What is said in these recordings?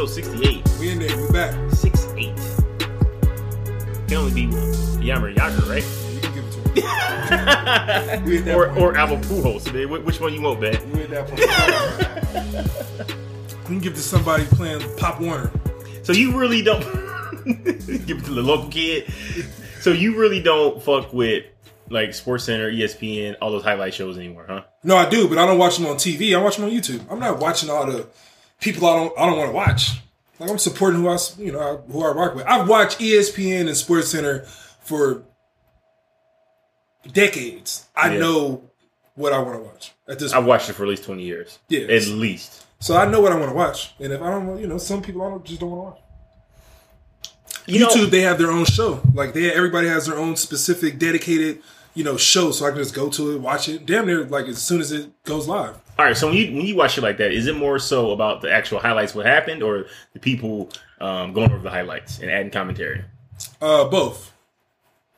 Episode 68. We in there. We back. 6 8. Can only be Jaromir Jagr, right? You can give it to me. Or point. or Albert Pujols. man. Which one you want, man? We at that point. we can give it to somebody playing Pop Warner. So you really don't give it to the local kid. So you really don't fuck with like Sports Center, ESPN, all those highlight shows anymore, huh? No, I do, but I don't watch them on TV. I watch them on YouTube. I'm not watching all the people I don't I don't want to watch. Like I'm supporting who I you know who I rock with. I've watched ESPN and Sports Center for decades. I Yeah. know what I want to watch at this. I've watched it for at least twenty years. Yeah. At least. so I know what I want to watch, and if I don't, you know, some people I don't, just don't want to watch. You YouTube, know, they have their own show. Like they, everybody has their own specific, dedicated, you know, show. So I can just go to it, watch it. Damn near like as soon as it goes live. all right. So when you when you watch it like that, is it more so about the actual highlights, what happened, or the people um, going over the highlights and adding commentary? Uh, both.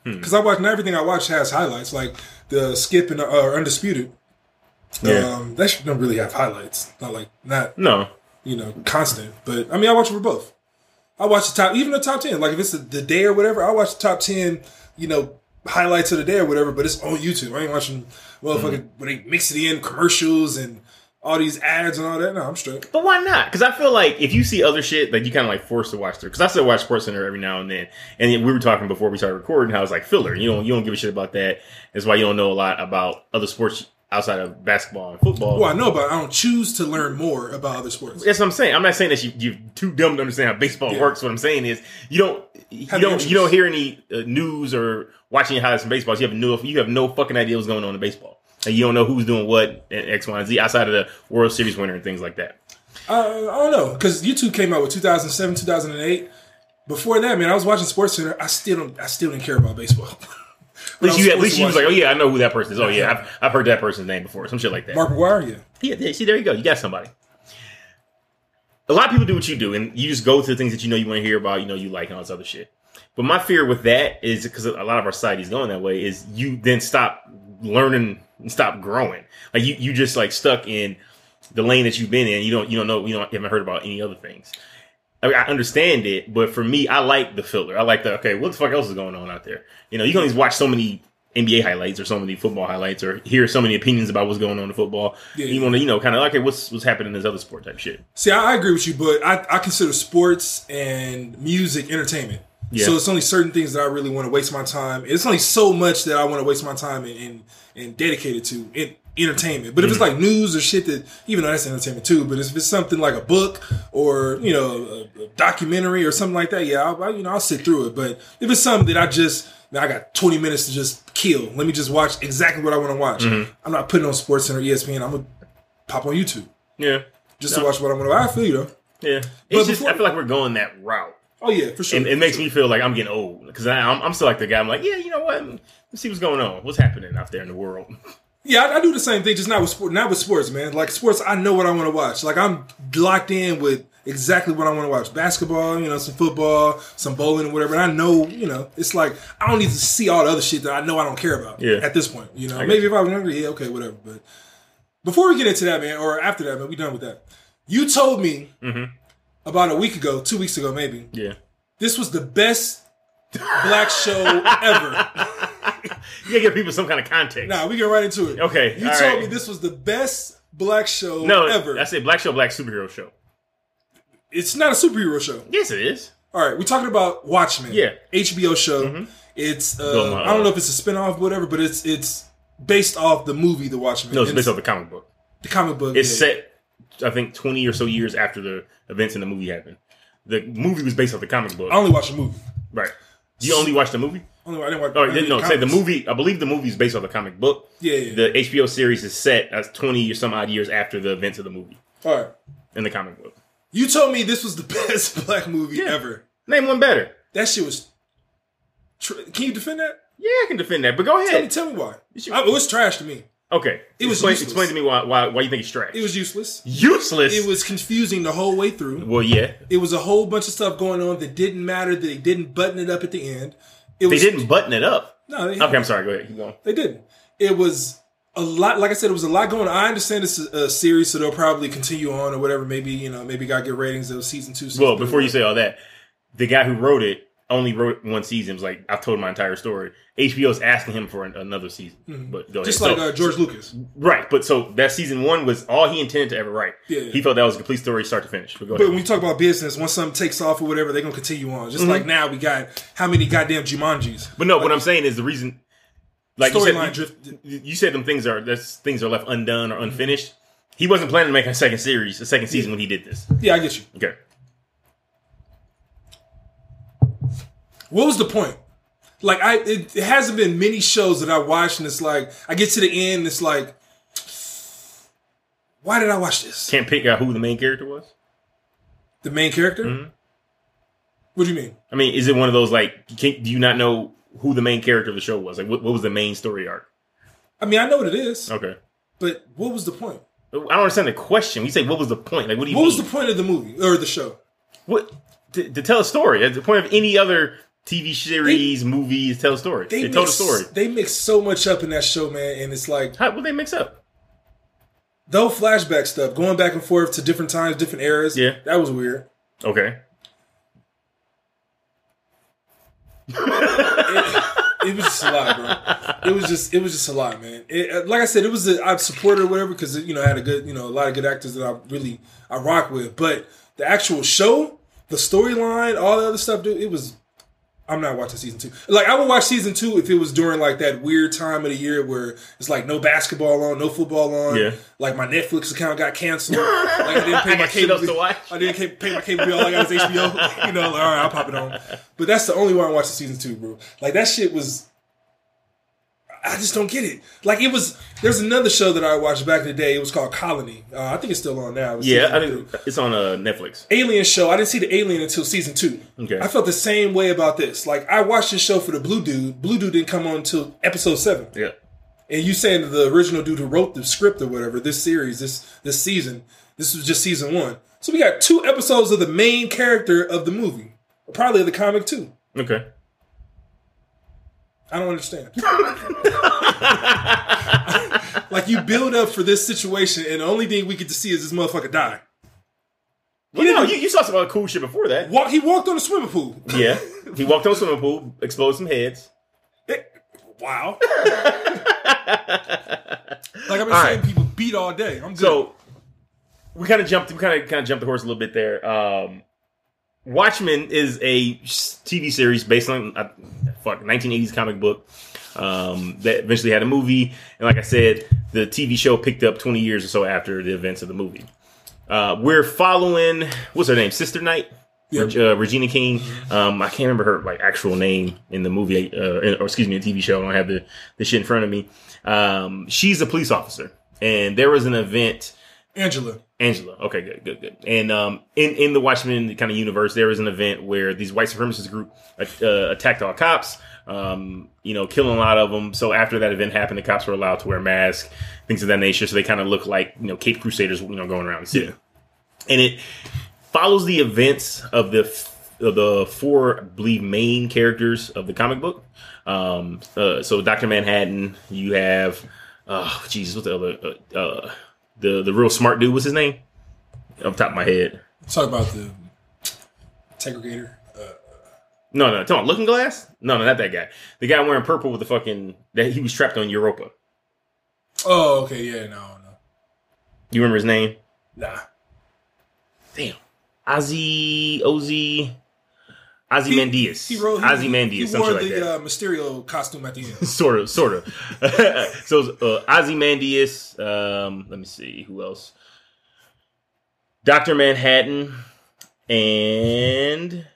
Because I watch not everything I watch has highlights. Like the skip and uh, undisputed. Yeah. Um, that should don't really have highlights. Not like not No. you know constant. But I mean, I watch it for both. I watch the top, even the top ten. Like if it's the, the day or whatever, I watch the top ten. You know, highlights of the day or whatever. But it's on YouTube. I ain't watching motherfucking mm-hmm. when they mix it in commercials and all these ads and all that. No, I'm straight. But why not? Because I feel like if you see other shit, like you kind of like forced to watch through. Because I still watch Sports Center every now and then, and we were talking before we started recording how it's like filler. You don't you don't give a shit about that. That's why you don't know a lot about other sports outside of basketball and football. Well, I know, but I don't choose to learn more about other sports. That's what I'm saying. I'm not saying that you, you're too dumb to understand how baseball Yeah. works. What I'm saying is you don't you Have don't you don't hear any uh, news or watching highlights from baseball. You have no you have no fucking idea what's going on in baseball. And you don't know who's doing what and X, Y, and Z outside of the World Series winner and things like that. Uh, I don't know because YouTube came out with 2007, 2008. Before that, man, I was watching Sports Center. I still don't. I still didn't care about baseball. At least you, at least you was like, oh yeah, I know who that person is. Oh yeah, I've, I've heard that person's name before. Some shit like that. Mark McGuire, are you? yeah, see, there you go. You got somebody. A lot of people do what you do, and you just go to the things that you know you want to hear about, you know you like, and all this other shit. But my fear with that is because a lot of our society is going that way. Is you then stop learning and stop growing. Like you, you just like stuck in the lane that you've been in. You don't, you don't know, you don't you haven't heard about any other things. I, mean, I understand it, but for me, I like the filler. I like the okay, what the fuck else is going on out there? You know, you can only watch so many NBA highlights or so many football highlights or hear so many opinions about what's going on in football. Yeah. You want to, you know, kind of okay, what's what's happening in this other sport type shit. See, I, I agree with you, but I, I consider sports and music entertainment. Yeah. So it's only certain things that I really want to waste my time. It's only so much that I want to waste my time and and, and dedicate it to in, entertainment. But if it's Mm-hmm. like news or shit that, even though that's entertainment too, but if it's something like a book or you know a, a documentary or something like that, yeah, I'll, I, you know I'll sit through it. But if it's something that I just I got 20 minutes to just kill. Let me just watch exactly what I want to watch. Mm-hmm. I'm not putting on Sports Center, ESPN. I'm gonna pop on YouTube Yeah, just No. to watch what I want to. I feel you though. yeah. But It's just before- I feel like we're going that route, Oh yeah, for sure. and it makes me feel like I'm getting old because I'm, I'm still like the guy. I'm like, yeah, you know what? Let's see what's going on. What's happening out there in the world? Yeah, I, I do the same thing, just not with sport, not with sports, man. Like sports, I know what I want to watch. Like I'm locked in with exactly what I want to watch: basketball, you know, some football, some bowling, or whatever. And I know, you know, it's like I don't need to see all the other shit that I know I don't care about. Yeah. At this point, you know, maybe if I was younger, yeah, okay, whatever. But before we get into that, man, or after that, man, we done with that. You told me Mhm. about a week ago, two weeks ago, maybe. Yeah, This was the best black show ever. gotta give people some kind of context. Nah, we get right into it. Okay, You told right. me this was the best black show no, ever. I said black show, black superhero show. It's not a superhero show. Yes, it is. All right, we're talking about Watchmen. Yeah. HBO show. It's uh, I don't know if it's a spinoff, whatever, but it's it's based off the movie The Watchmen. No, it's And based off the comic book. the comic book. It's yeah. set, I think, twenty or so years after the events in the movie happened. The movie was based off the comic book, I only watched the movie. right? You only watched the movie? Only I didn't watch. Oh, didn't no, say the movie. I believe the movie is based off the comic book. Yeah, yeah. The HBO series is set as twenty or some odd years after the events of the movie All right. in the comic book. You told me this was the best black movie Yeah. ever. Name one better. That shit was. Tr- Can you defend that? Yeah, I can defend that, but go Tell me, ahead. tell me why. I- it was trash to me. Okay, It was explain, useless. explain to me why why why you think it's trash. It was useless. useless. It was confusing the whole way through. well, yeah. It was a whole bunch of stuff going on that didn't matter. That they didn't button it up at the end. It They didn't button it up. No, they, Okay, I'm sorry. Go ahead. Keep going. they didn't. It was a lot. Like I said, it was a lot going. on. I understand it's a, a series, so they'll probably continue on or whatever. Maybe you know, maybe got good ratings of season two. Season Well, three. before you say all that, the guy who wrote it only wrote one season. It was like I've told my entire story. HBO HBO's asking him for an, another season, but go Mm-hmm. just ahead. like So- uh, George Lucas. right. But so that season one was all he intended to ever write. Yeah, yeah. He felt that was a complete story, start to finish. But But when you talk about business, once something takes off or whatever, they're gonna continue on. Mm-hmm. Just like now, we got how many goddamn Jumanjis? But no, what I'm saying is the reason, like you said, you, you said them things are that's things are left undone or unfinished. He wasn't planning to make a second series, a second season when he did this. Yeah, I get you. Okay. What was the point? Like I, it, it hasn't been many shows that I watched, and it's like I get to the end, and it's like, why did I watch this? Can't pick out who the main character was. The main character. Mm-hmm. What do you mean? I mean, is it one of those like, can, do you not know who the main character of the show was? Like, what, what was the main story arc? I mean, I know what it is, Okay. but what was the point? I don't understand the question. We say, what was the point? Like, what do you What was the point of the movie or the show? what to, to tell a story? At the point of any other TV series, movies, tell a story. They, told a story. They mix so much up in that show, man, and it's like How would they mix up? though flashback stuff, going back and forth to different times, different eras. Yeah. that was weird. Okay. It was just a lot, bro. It was just, it was just a lot, man. It, uh, like I said, it was a, I supported or whatever because you know I had a good, you know, a lot of good actors that I really I rock with. But the actual show, the storyline, all the other stuff, dude, it was. I'm not watching season two. Like I would watch season two if it was during like that weird time of the year where it's like no basketball on, no football on. Yeah. Like my Netflix account got canceled. Like I didn't pay I my cable to bill. watch. I didn't pay my cable bill. All I got HBO. You know, like, all right, I'll pop it on. But that's the only one I watched the season two, bro. Like that shit was. I just don't get it. Like it was. There's another show that I watched back in the day. It was called Colony. Uh, I think it's still on now. Yeah, I think it's on uh, Netflix. Alien show. I didn't see the Alien until season two. Okay. I felt the same way about this. Like I watched this show for the Blue Dude. Blue Dude didn't come on until episode seven. Yeah. And you saying the original dude who wrote the script or whatever, this series, this this season, this was just season one. So we got two episodes of the main character of the movie, probably of the comic too. Okay. I don't understand. like you build up for this situation, and the only thing we get to see is this motherfucker die. Well, no, you, you saw some other cool shit before that. Walk, he walked on a swimming pool. Yeah. He walked on a swimming pool, exposed some heads. Wow. Like I've been All saying, right. people beat all day. I'm good. So we kind of jumped. We kind of kind of jumped the horse a little bit there. Um, Watchmen is a TV series based on uh, fuck 1980s comic book um, that eventually had a movie, and like I said, the TV show picked up 20 years or so after the events of the movie. Uh, we're following what's her name, Sister Night. Yep. Reg- uh, Regina King. Um, I can't remember her like actual name in the movie, uh, in- or excuse me, the TV show. I don't have the, the shit in front of me. Um, she's a police officer, and there was an event. Angela. Angela. Okay, good, good, good. And um, in in the Watchmen kind of universe, there was an event where these white supremacist group uh, attacked all cops. Um, you know, killing a lot of them. So after that event happened, the cops were allowed to wear masks, things of that nature. So they kind of look like you know Cape Crusaders, you know, going around the city. Yeah. And it follows the events of the of the four, I believe, main characters of the comic book. Um, uh, so Doctor Manhattan, you have, oh Jesus, what's the other, uh, uh, the the real smart dude? What's his name? Off the top of my head. Talk about the segregator. Uh, no, no, come on, Looking Glass. No, no, not that guy. The guy wearing purple with the fucking that he was trapped on Europa. Oh, okay, yeah, no, no, You remember his name? nah. Damn, Ozzy, Ozzy, Ozymandias. He wrote. He, Ozymandias, he wore something like the that. uh, Mysterio costume at the end. sort of, sort of. so uh, Ozymandias. Um, let me see who else. Doctor Manhattan and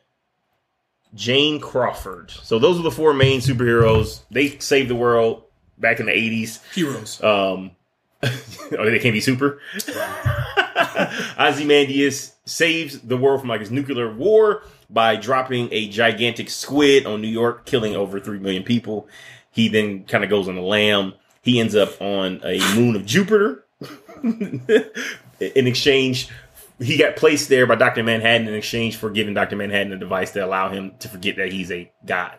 Jane Crawford. So those are the four main superheroes. They saved the world back in the eighties. Heroes. Um, oh, they can't be super. Ozymandias saves the world from like his nuclear war by dropping a gigantic squid on New York, killing over three million people. He then kind of goes on a lam. He ends up on a moon of Jupiter. in exchange, he got placed there by Doctor Manhattan in exchange for giving Doctor Manhattan a device to allow him to forget that he's a god.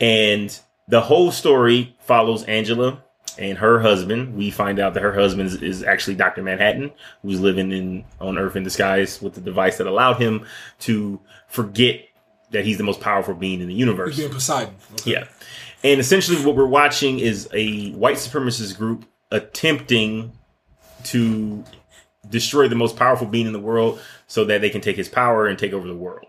And the whole story follows Angela and her husband. We find out that her husband is, is actually Doctor Manhattan, who's living in on Earth in disguise with the device that allowed him to forget that he's the most powerful being in the universe. Being Poseidon. Okay. Yeah. And essentially, what we're watching is a white supremacist group attempting to destroy the most powerful being in the world so that they can take his power and take over the world.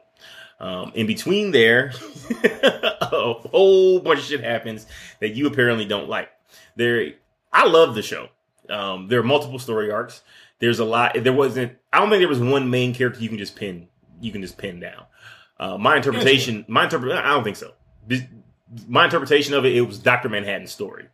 Um, in between there, a whole bunch of shit happens that you apparently don't like. There, I love the show. Um, there are multiple story arcs. There's a lot. There wasn't. I don't think there was one main character you can just pin. You can just pin down. Uh, my interpretation. My interpret. I don't think so. My interpretation of it. It was Doctor Manhattan's story.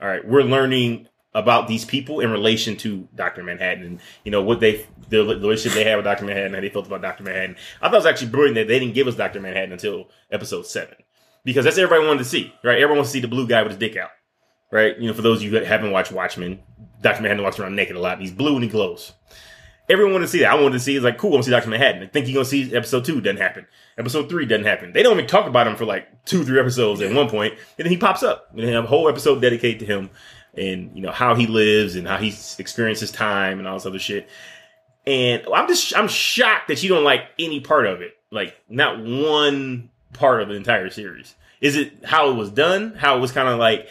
All right, we're learning about these people in relation to Doctor Manhattan, and you know what they the, the relationship they had with Doctor Manhattan, how they felt about Doctor Manhattan. I thought it was actually brilliant that they didn't give us Doctor Manhattan until episode seven, because that's everybody wanted to see, right? Everyone wants to see the blue guy with his dick out, right? You know, for those of you that haven't watched Watchmen, Doctor Manhattan walks around naked a lot. And he's blue and he glows. Everyone wanted to see that. I wanted to see it's like cool. I want to see Doctor Manhattan. I think you're gonna see episode two doesn't happen. Episode three doesn't happen. They don't even talk about him for like two, three episodes at one point, and then he pops up. And they have a whole episode dedicated to him and you know how he lives and how he experiences time and all this other shit. And I'm just I'm shocked that you don't like any part of it. Like not one part of the entire series. Is it how it was done? How it was kind of like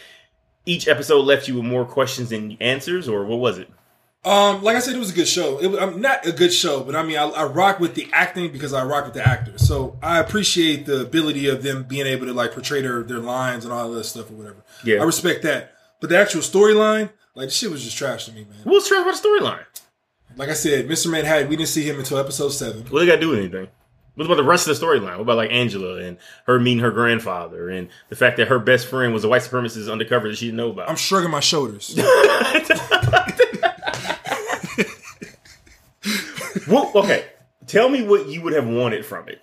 each episode left you with more questions than answers, or what was it? Um, like I said, it was a good show. It was I'm not a good show, but I mean, I, I rock with the acting because I rock with the actors. So I appreciate the ability of them being able to like portray their, their lines and all that stuff or whatever. Yeah. I respect that. But the actual storyline, like, the shit was just trash to me, man. What's trash about the storyline? Like I said, Mr. Manhattan, we didn't see him until episode seven. What they got to do with anything? What about the rest of the storyline? What about like Angela and her meeting her grandfather and the fact that her best friend was a white supremacist undercover that she didn't know about? I'm shrugging my shoulders. Well, okay, tell me what you would have wanted from it.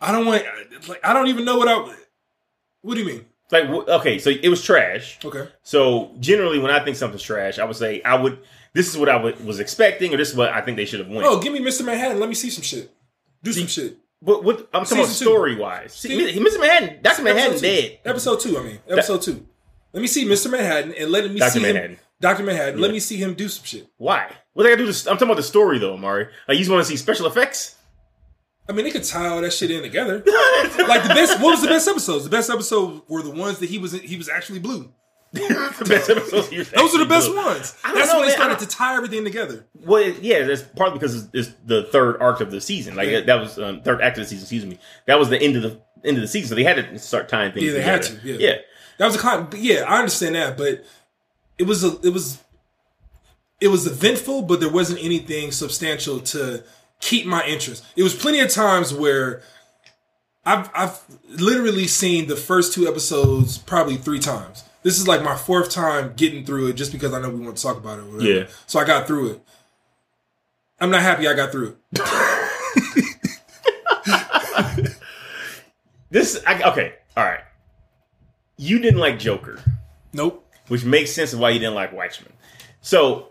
I don't want, like, I don't even know what I. What do you mean? Like, okay, so it was trash. Okay. So generally, when I think something's trash, I would say I would. This is what I would, was expecting, or this is what I think they should have won. Oh, give me Mr. Manhattan. Let me see some shit. Do some shit. But what I'm talking about story wise. See- Mr. Manhattan, Doctor Manhattan Episode two. dead. Episode two, I mean. Episode two. Let me see Mr. Manhattan and let me Dr. see Manhattan. him. Dr. Manhattan. Let me see him do some shit. Why? What they gotta do? This, I'm talking about the story though, Amari. Like you just want to see special effects. I mean, they could tie all that shit in together. like the best. What was the best episodes? The best episodes were the ones that he was he was actually blue. The best episodes. you're Those are the best ones. That's know, when they man. Started to tie everything together. Well, it- yeah, that's partly because it's, it's the third arc of the season. Like Yeah. that was um, third act of the season. Excuse me. That was the end of the end of the season, so they had to start tying things. Yeah, they together. had to, yeah. yeah. That was a con. Yeah, I understand that, but it was a it was it was eventful, but there wasn't anything substantial to keep my interest. It was plenty of times where I've I've literally seen the first two episodes probably three times. This is like my fourth time getting through it, just because I know we want to talk about it. Whatever. Yeah. So I got through it. I'm not happy I got through it. This I, okay. All right. You didn't like Joker, Nope. which makes sense of why you didn't like Watchmen. So,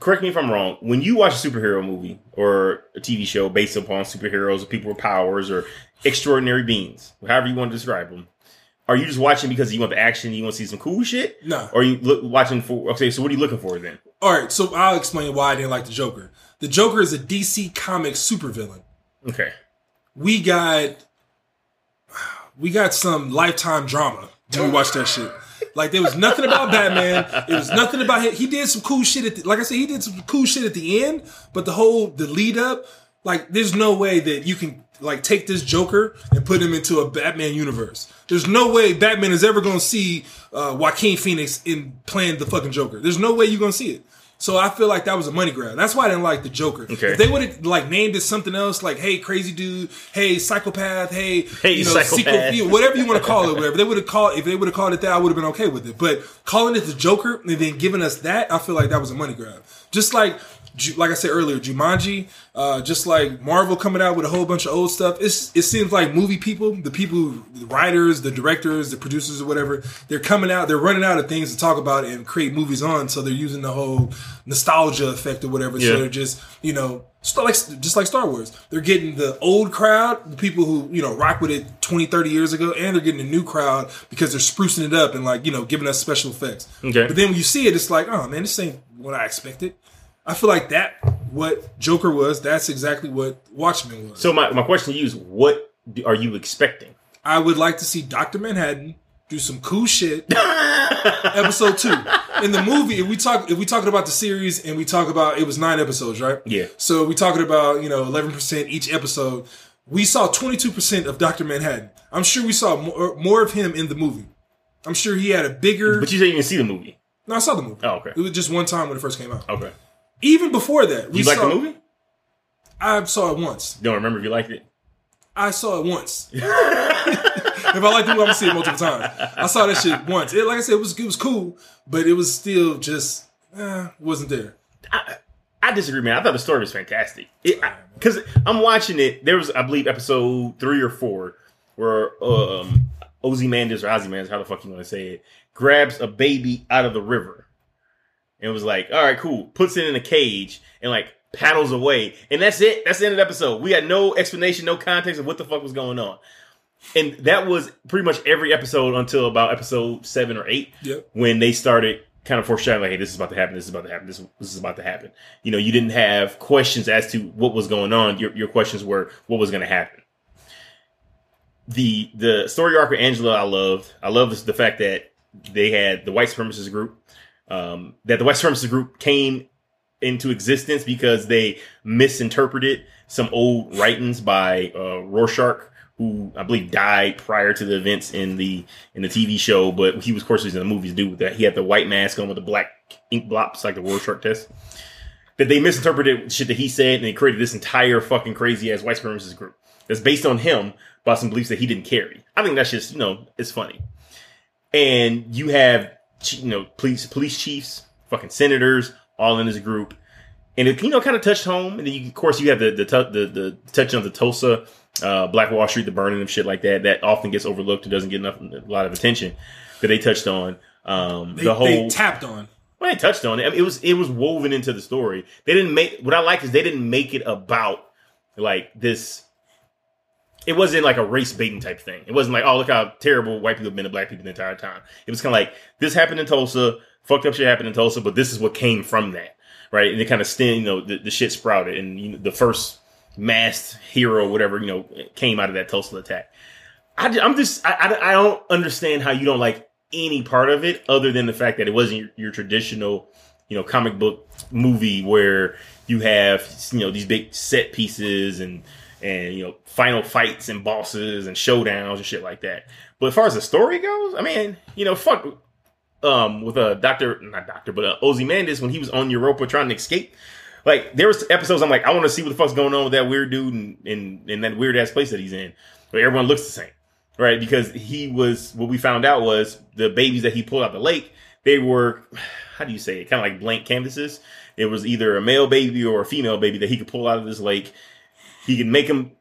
correct me if I'm wrong. When you watch a superhero movie or a TV show based upon superheroes or people with powers or extraordinary beings, however you want to describe them, are you just watching because you want the action? You want to see some cool shit? No. Or are you look, watching for? Okay, so what are you looking for then? All right, so I'll explain why I didn't like the Joker. The Joker is a DC comic supervillain. Okay. we got we got some lifetime drama when we watched that shit. Like there was nothing about Batman. It was nothing about him. He did some cool shit at the, like I said, he did some cool shit at the end, but the whole the lead up, like there's no way that you can like take this Joker and put him into a Batman universe. There's no way Batman is ever gonna see uh, Joaquin Phoenix in playing the fucking Joker. There's no way you're gonna see it. So I feel like that was a money grab. That's why I didn't like the Joker. Okay. If they would have like named it something else, like "Hey, crazy dude," "Hey, psychopath," "Hey, Hey, you know, psychopath. secret whatever you want to call it, whatever they would have called. If they would have called it that, I would have been okay with it. But calling it the Joker and then giving us that, I feel like that was a money grab. Just like like I said earlier, Jumanji, uh, just like Marvel coming out with a whole bunch of old stuff. It's, it seems like movie people, the people, the writers, the directors, the producers, or whatever, they're coming out, they're running out of things to talk about and create movies on. So they're using the whole nostalgia effect or whatever. Yeah. So they're just, you know, like just like Star Wars, they're getting the old crowd, the people who you know rock with it 20, 30 years ago, and they're getting a new crowd because they're sprucing it up and like you know giving us special effects. Okay. But then when you see it, it's like, oh man, this ain't what I expected. I feel like that what Joker was. That's exactly what Watchmen was. So my, my question to you is, what do- are you expecting? I would like to see Doctor Manhattan do some cool shit. episode two in the movie. If we talk, if we talking about the series and we talk about it was nine episodes, right? Yeah. So we talking about you know eleven percent each episode. We saw twenty two percent of Doctor Manhattan. I'm sure we saw more, more of him in the movie. I'm sure he had a bigger. But you you didn't even see the movie. no, I saw the movie. Oh, okay. It was just one time when it first came out. Okay. Even before that, we You like saw, the movie? I saw it once. Don't remember if you liked it. I saw it once. if I like the movie, I'm gonna see it multiple times. I saw that shit once. It, like I said, it was it was cool, but it was still just eh, wasn't there. I, I disagree, man. I thought the story was fantastic. Because I'm watching it. There was, I believe, episode three or four where um, Ozymandias or Ozymandias, how the fuck you want to say it, grabs a baby out of the river and was like, "All right, cool." Puts it in a cage and like paddles away, and that's it. That's the end of the episode. We had no explanation, no context of what the fuck was going on. And that was pretty much every episode until about episode seven or eight Yep. when they started kind of foreshadowing, like, hey, this is about to happen, this is about to happen, this, this is about to happen. You know, you didn't have questions as to what was going on. Your, your questions were what was going to happen. The the story arc of Angela, I loved. I love the fact that they had the white supremacist group, um, that the white supremacist group came into existence because they misinterpreted some old writings by uh, Rorschach, who I believe died prior to the events in the in the TV show, but he was of course in the movies. Dude, with that he had the white mask on with the black ink blobs, like the Rorschach test. That they misinterpreted shit that he said, and they created this entire fucking crazy ass white supremacist group that's based on him by some beliefs that he didn't carry. I think that's just you know it's funny, and you have you know police police chiefs, fucking senators, all in this group and it you know kind of touched home. And then you, of course you have the the the, the touching of the Tulsa, uh, Black Wall Street, the burning of shit like that. That often gets overlooked and doesn't get enough a lot of attention. That they touched on um, They, the whole. they tapped on. well, they touched on it. I mean, it was it was woven into the story. They didn't make what I like is they didn't make it about like this. It wasn't like a race baiting type thing. It wasn't like, oh, look how terrible white people have been to black people the entire time. It was kind of like this happened in Tulsa, fucked up shit happened in Tulsa, but this is what came from that, right? And it kind of stem, you know, the, the shit sprouted, and you know, the first masked hero, whatever, you know, came out of that Tulsa attack. I, am just, I, I, I don't understand how you don't like any part of it other than the fact that it wasn't your, your traditional, you know, comic book movie where you have, you know, these big set pieces and, and, you know, final fights and bosses and showdowns and shit like that. But as far as the story goes, I mean, you know, fuck, um, with a uh, doctor, not doctor, but uh, Ozymandias when he was on Europa trying to escape. Like there was episodes I'm like, I want to see what the fuck's going on with that weird dude and in, in, that weird ass place that he's in, where everyone looks the same, right? Because he was what we found out was the babies that he pulled out the lake. They were, how do you say it? Kind of like blank canvases. It was either a male baby or a female baby that he could pull out of this lake. He can make them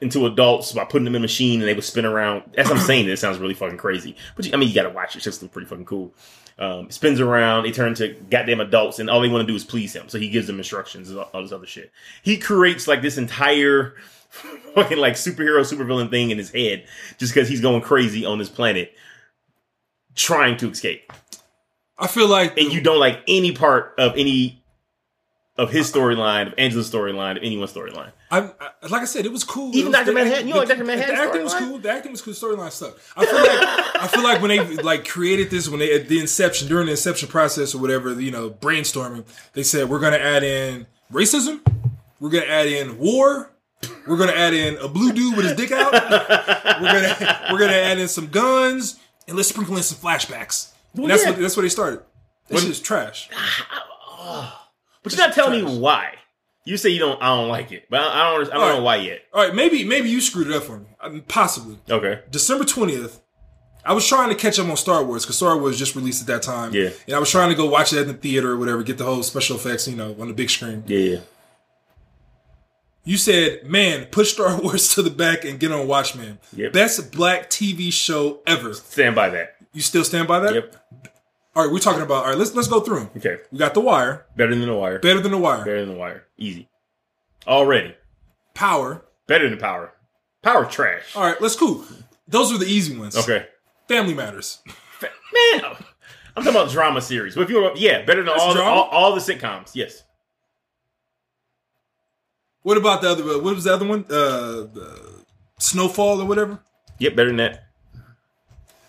into adults by putting them in a machine and they would spin around. As I'm saying this, sounds really fucking crazy. But you, I mean, you gotta watch it. It's just pretty fucking cool. Um, spins around, they turn to goddamn adults, and all they want to do is please him. So he gives them instructions and all, all this other shit. He creates like this entire fucking like superhero, supervillain thing in his head just because he's going crazy on this planet trying to escape. I feel like And you don't like any part of any of his storyline, of Angela's storyline, of anyone's storyline. I, I like I said, it was cool. Even was- Dr. the- Manhattan- you the- like Dr. Manhattan's The acting was cool. The acting was cool. Storyline stuff. I feel like I feel like when they like created this, when they at the inception during the inception process or whatever, you know, brainstorming, they said we're gonna add in racism, we're gonna add in war, we're gonna add in a blue dude with his dick out, we're gonna we're gonna add in some guns, and let's sprinkle in some flashbacks. And that's yeah. what that's what they started. That When- shit is trash. Ah, ah, but you're not telling trash. me why. You say you don't. I don't like it, but I, don't. I don't All know why yet. All right, maybe maybe you screwed it up for me. I mean, possibly. Okay. December twentieth, I was trying to catch up on Star Wars because Star Wars just released at that time. Yeah. and I was trying to go watch it in the theater or whatever, get the whole special effects, you know, on the big screen. Yeah, yeah. You said, "Man, push Star Wars to the back and get on Watchmen." Yep. Best black TV show ever. Stand by that. You still stand by that? Yep. All right, we're talking about. All right, let's let's go through them. Okay. We got The Wire, Better than the wire. better than The Wire, Better than the wire. Easy. Already. Power. Better than power. Power trash. All right, let's cool. Those are the easy ones. Okay. Family Matters. Man, I'm talking about drama series. But if you want, yeah, better than That's all the, all, all the sitcoms. Yes. What about the other? uh, What was the other one? Uh, the Snowfall or whatever. Yep, better than that.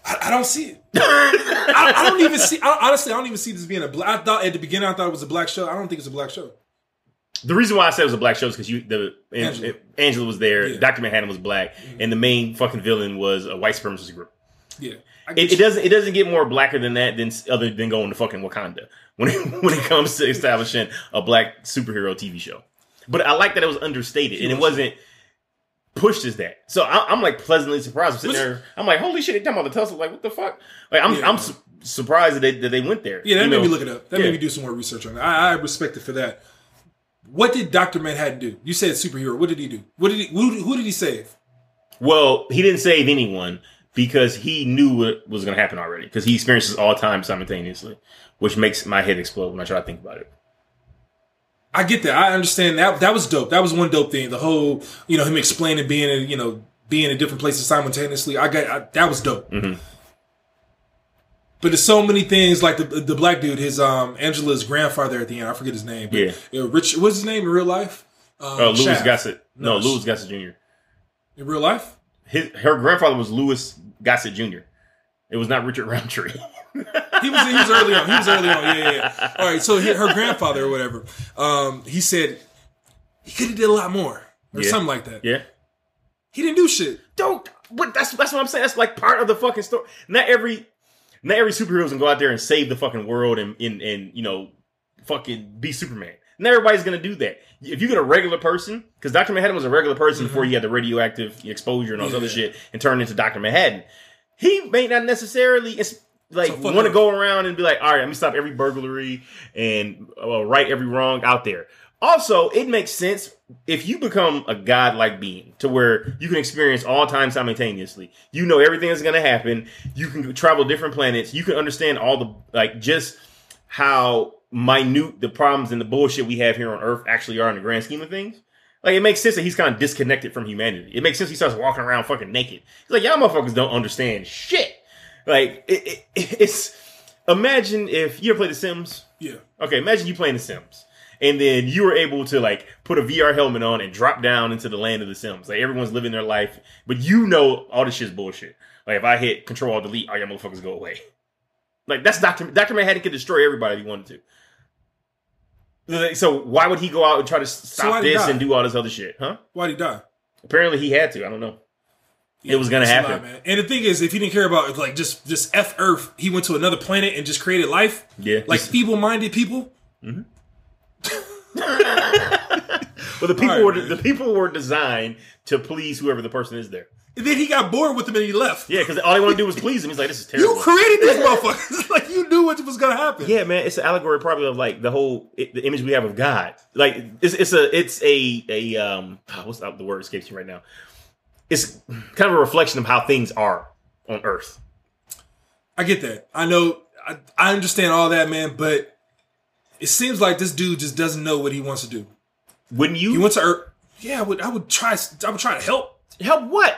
I, I don't see it. I, I don't even see. I, honestly, I don't even see this being a black. I thought at the beginning, I thought it was a black show. I don't think it's a black show. The reason why I said it was a black show is because you the Angela. Angela, Angela was there, Yeah. Mm-hmm. Doctor Manhattan was black, and the main fucking villain was a white supremacist group. Yeah, It, it doesn't it doesn't get more blacker than that than other than going to fucking Wakanda when it, when it comes to establishing a black superhero TV show. But I like that it was understated and it wasn't pushed as that. So I, I'm like pleasantly surprised. I'm sitting Was- there, I'm like, holy shit! They talking about the Tulsa. Like, what the fuck? Like, I'm Yeah. I'm su- surprised that they that they went there. Yeah, that You made know? me look it up. That Yeah. made me do some more research on it. I, I respect it for that. What did Doctor Manhattan do? You said superhero. What did he do? What did he? Who, who did he save? Well, he didn't save anyone because he knew what was going to happen already. Because he experiences all time simultaneously, which makes my head explode when I try to think about it. I get that. I understand that. That was dope. That was one dope thing. The whole, you know, him explaining being in, you know, being in different places simultaneously. I got I, that was dope. Mhm. But there's so many things like the the black dude, his um Angela's grandfather at the end. I forget his name. But, Yeah. know, Rich. What's his name in real life? Um, Uh, Louis Shaft. Gossett. No, No, Louis Gossett Jr. in real life. His her grandfather was Louis Gossett Jr. It was not Richard Roundtree. He was he was early on. He was early on. Yeah, yeah. yeah. All right. So he, her grandfather or whatever. Um, he said he could have did a lot more or Yeah. something like that. yeah. He didn't do shit. Don't. But that's that's what I'm saying. That's like part of the fucking story. Not every not every superhero can go out there and save the fucking world and and, and you know fucking be Superman. Not everybody's gonna do that. If you get a regular person, because Doctor Manhattan was a regular person before he had the radioactive exposure and all this other Mm-hmm. Shit, and turned into Doctor Manhattan, he may not necessarily like want to go around and be like, all right, let me stop every burglary and uh, right every wrong out there. Also, it makes sense if you become a godlike being to where you can experience all time simultaneously. You know everything that's going to happen. You can travel different planets. You can understand all the like just how minute the problems and the bullshit we have here on Earth actually are in the grand scheme of things. Like it makes sense that he's kind of disconnected from humanity. It makes sense he starts walking around fucking naked. He's like, y'all motherfuckers don't understand shit. Like it, it, it's imagine if you ever played The Sims. Yeah. Okay, imagine you playing The Sims, and then you were able to like put a VR helmet on and drop down into the land of The Sims. Like everyone's living their life, but you know all this shit's bullshit. Like if I hit Control Alt Delete, all your motherfuckers go away. Like that's Doctor Doctor Manhattan could destroy everybody if he wanted to. So why would he go out and try to stop why'd this and do all this other shit? Huh? Why'd he die? Apparently he had to. I don't know. It was gonna happen. lot, man. And the thing is, if he didn't care about like just just f Earth, he went to another planet and just created life. Yeah. Like feeble minded people. Mm-hmm. but the people right, were man. the people were designed to please whoever the person is there. And then he got bored with them and he left. Yeah, because all they want to do was please him. He's like, this is terrible. You created these motherfuckers. like you knew what was gonna happen. yeah, man, it's an allegory probably of like the whole it, the image we have of God. Like it's it's a it's a a um what's the, the word escapes me right now. It's kind of a reflection of how things are on Earth. I get that. I know. I, I understand all that, man. But it seems like this dude just doesn't know what he wants to do. Wouldn't you He went to Earth. Yeah, I would. I would try. I would try to help help what?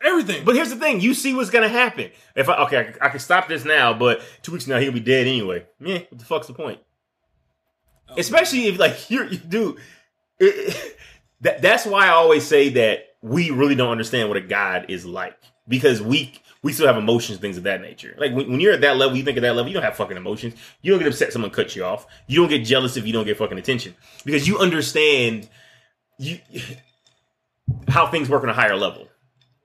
everything. But here's the thing: you see what's gonna happen. If I okay, I, I can stop this now, but two weeks from now he'll be dead anyway. Yeah, what the fuck's the point? Oh, Especially if like you're, you do. It, it- that that's why I always say that we really don't understand what a god is like because we we still have emotions, things of that nature. Like when, when you're at that level, you think at that level, you don't have fucking emotions. You don't get upset someone cuts you off. You don't get jealous if you don't get fucking attention because you understand you how things work on a higher level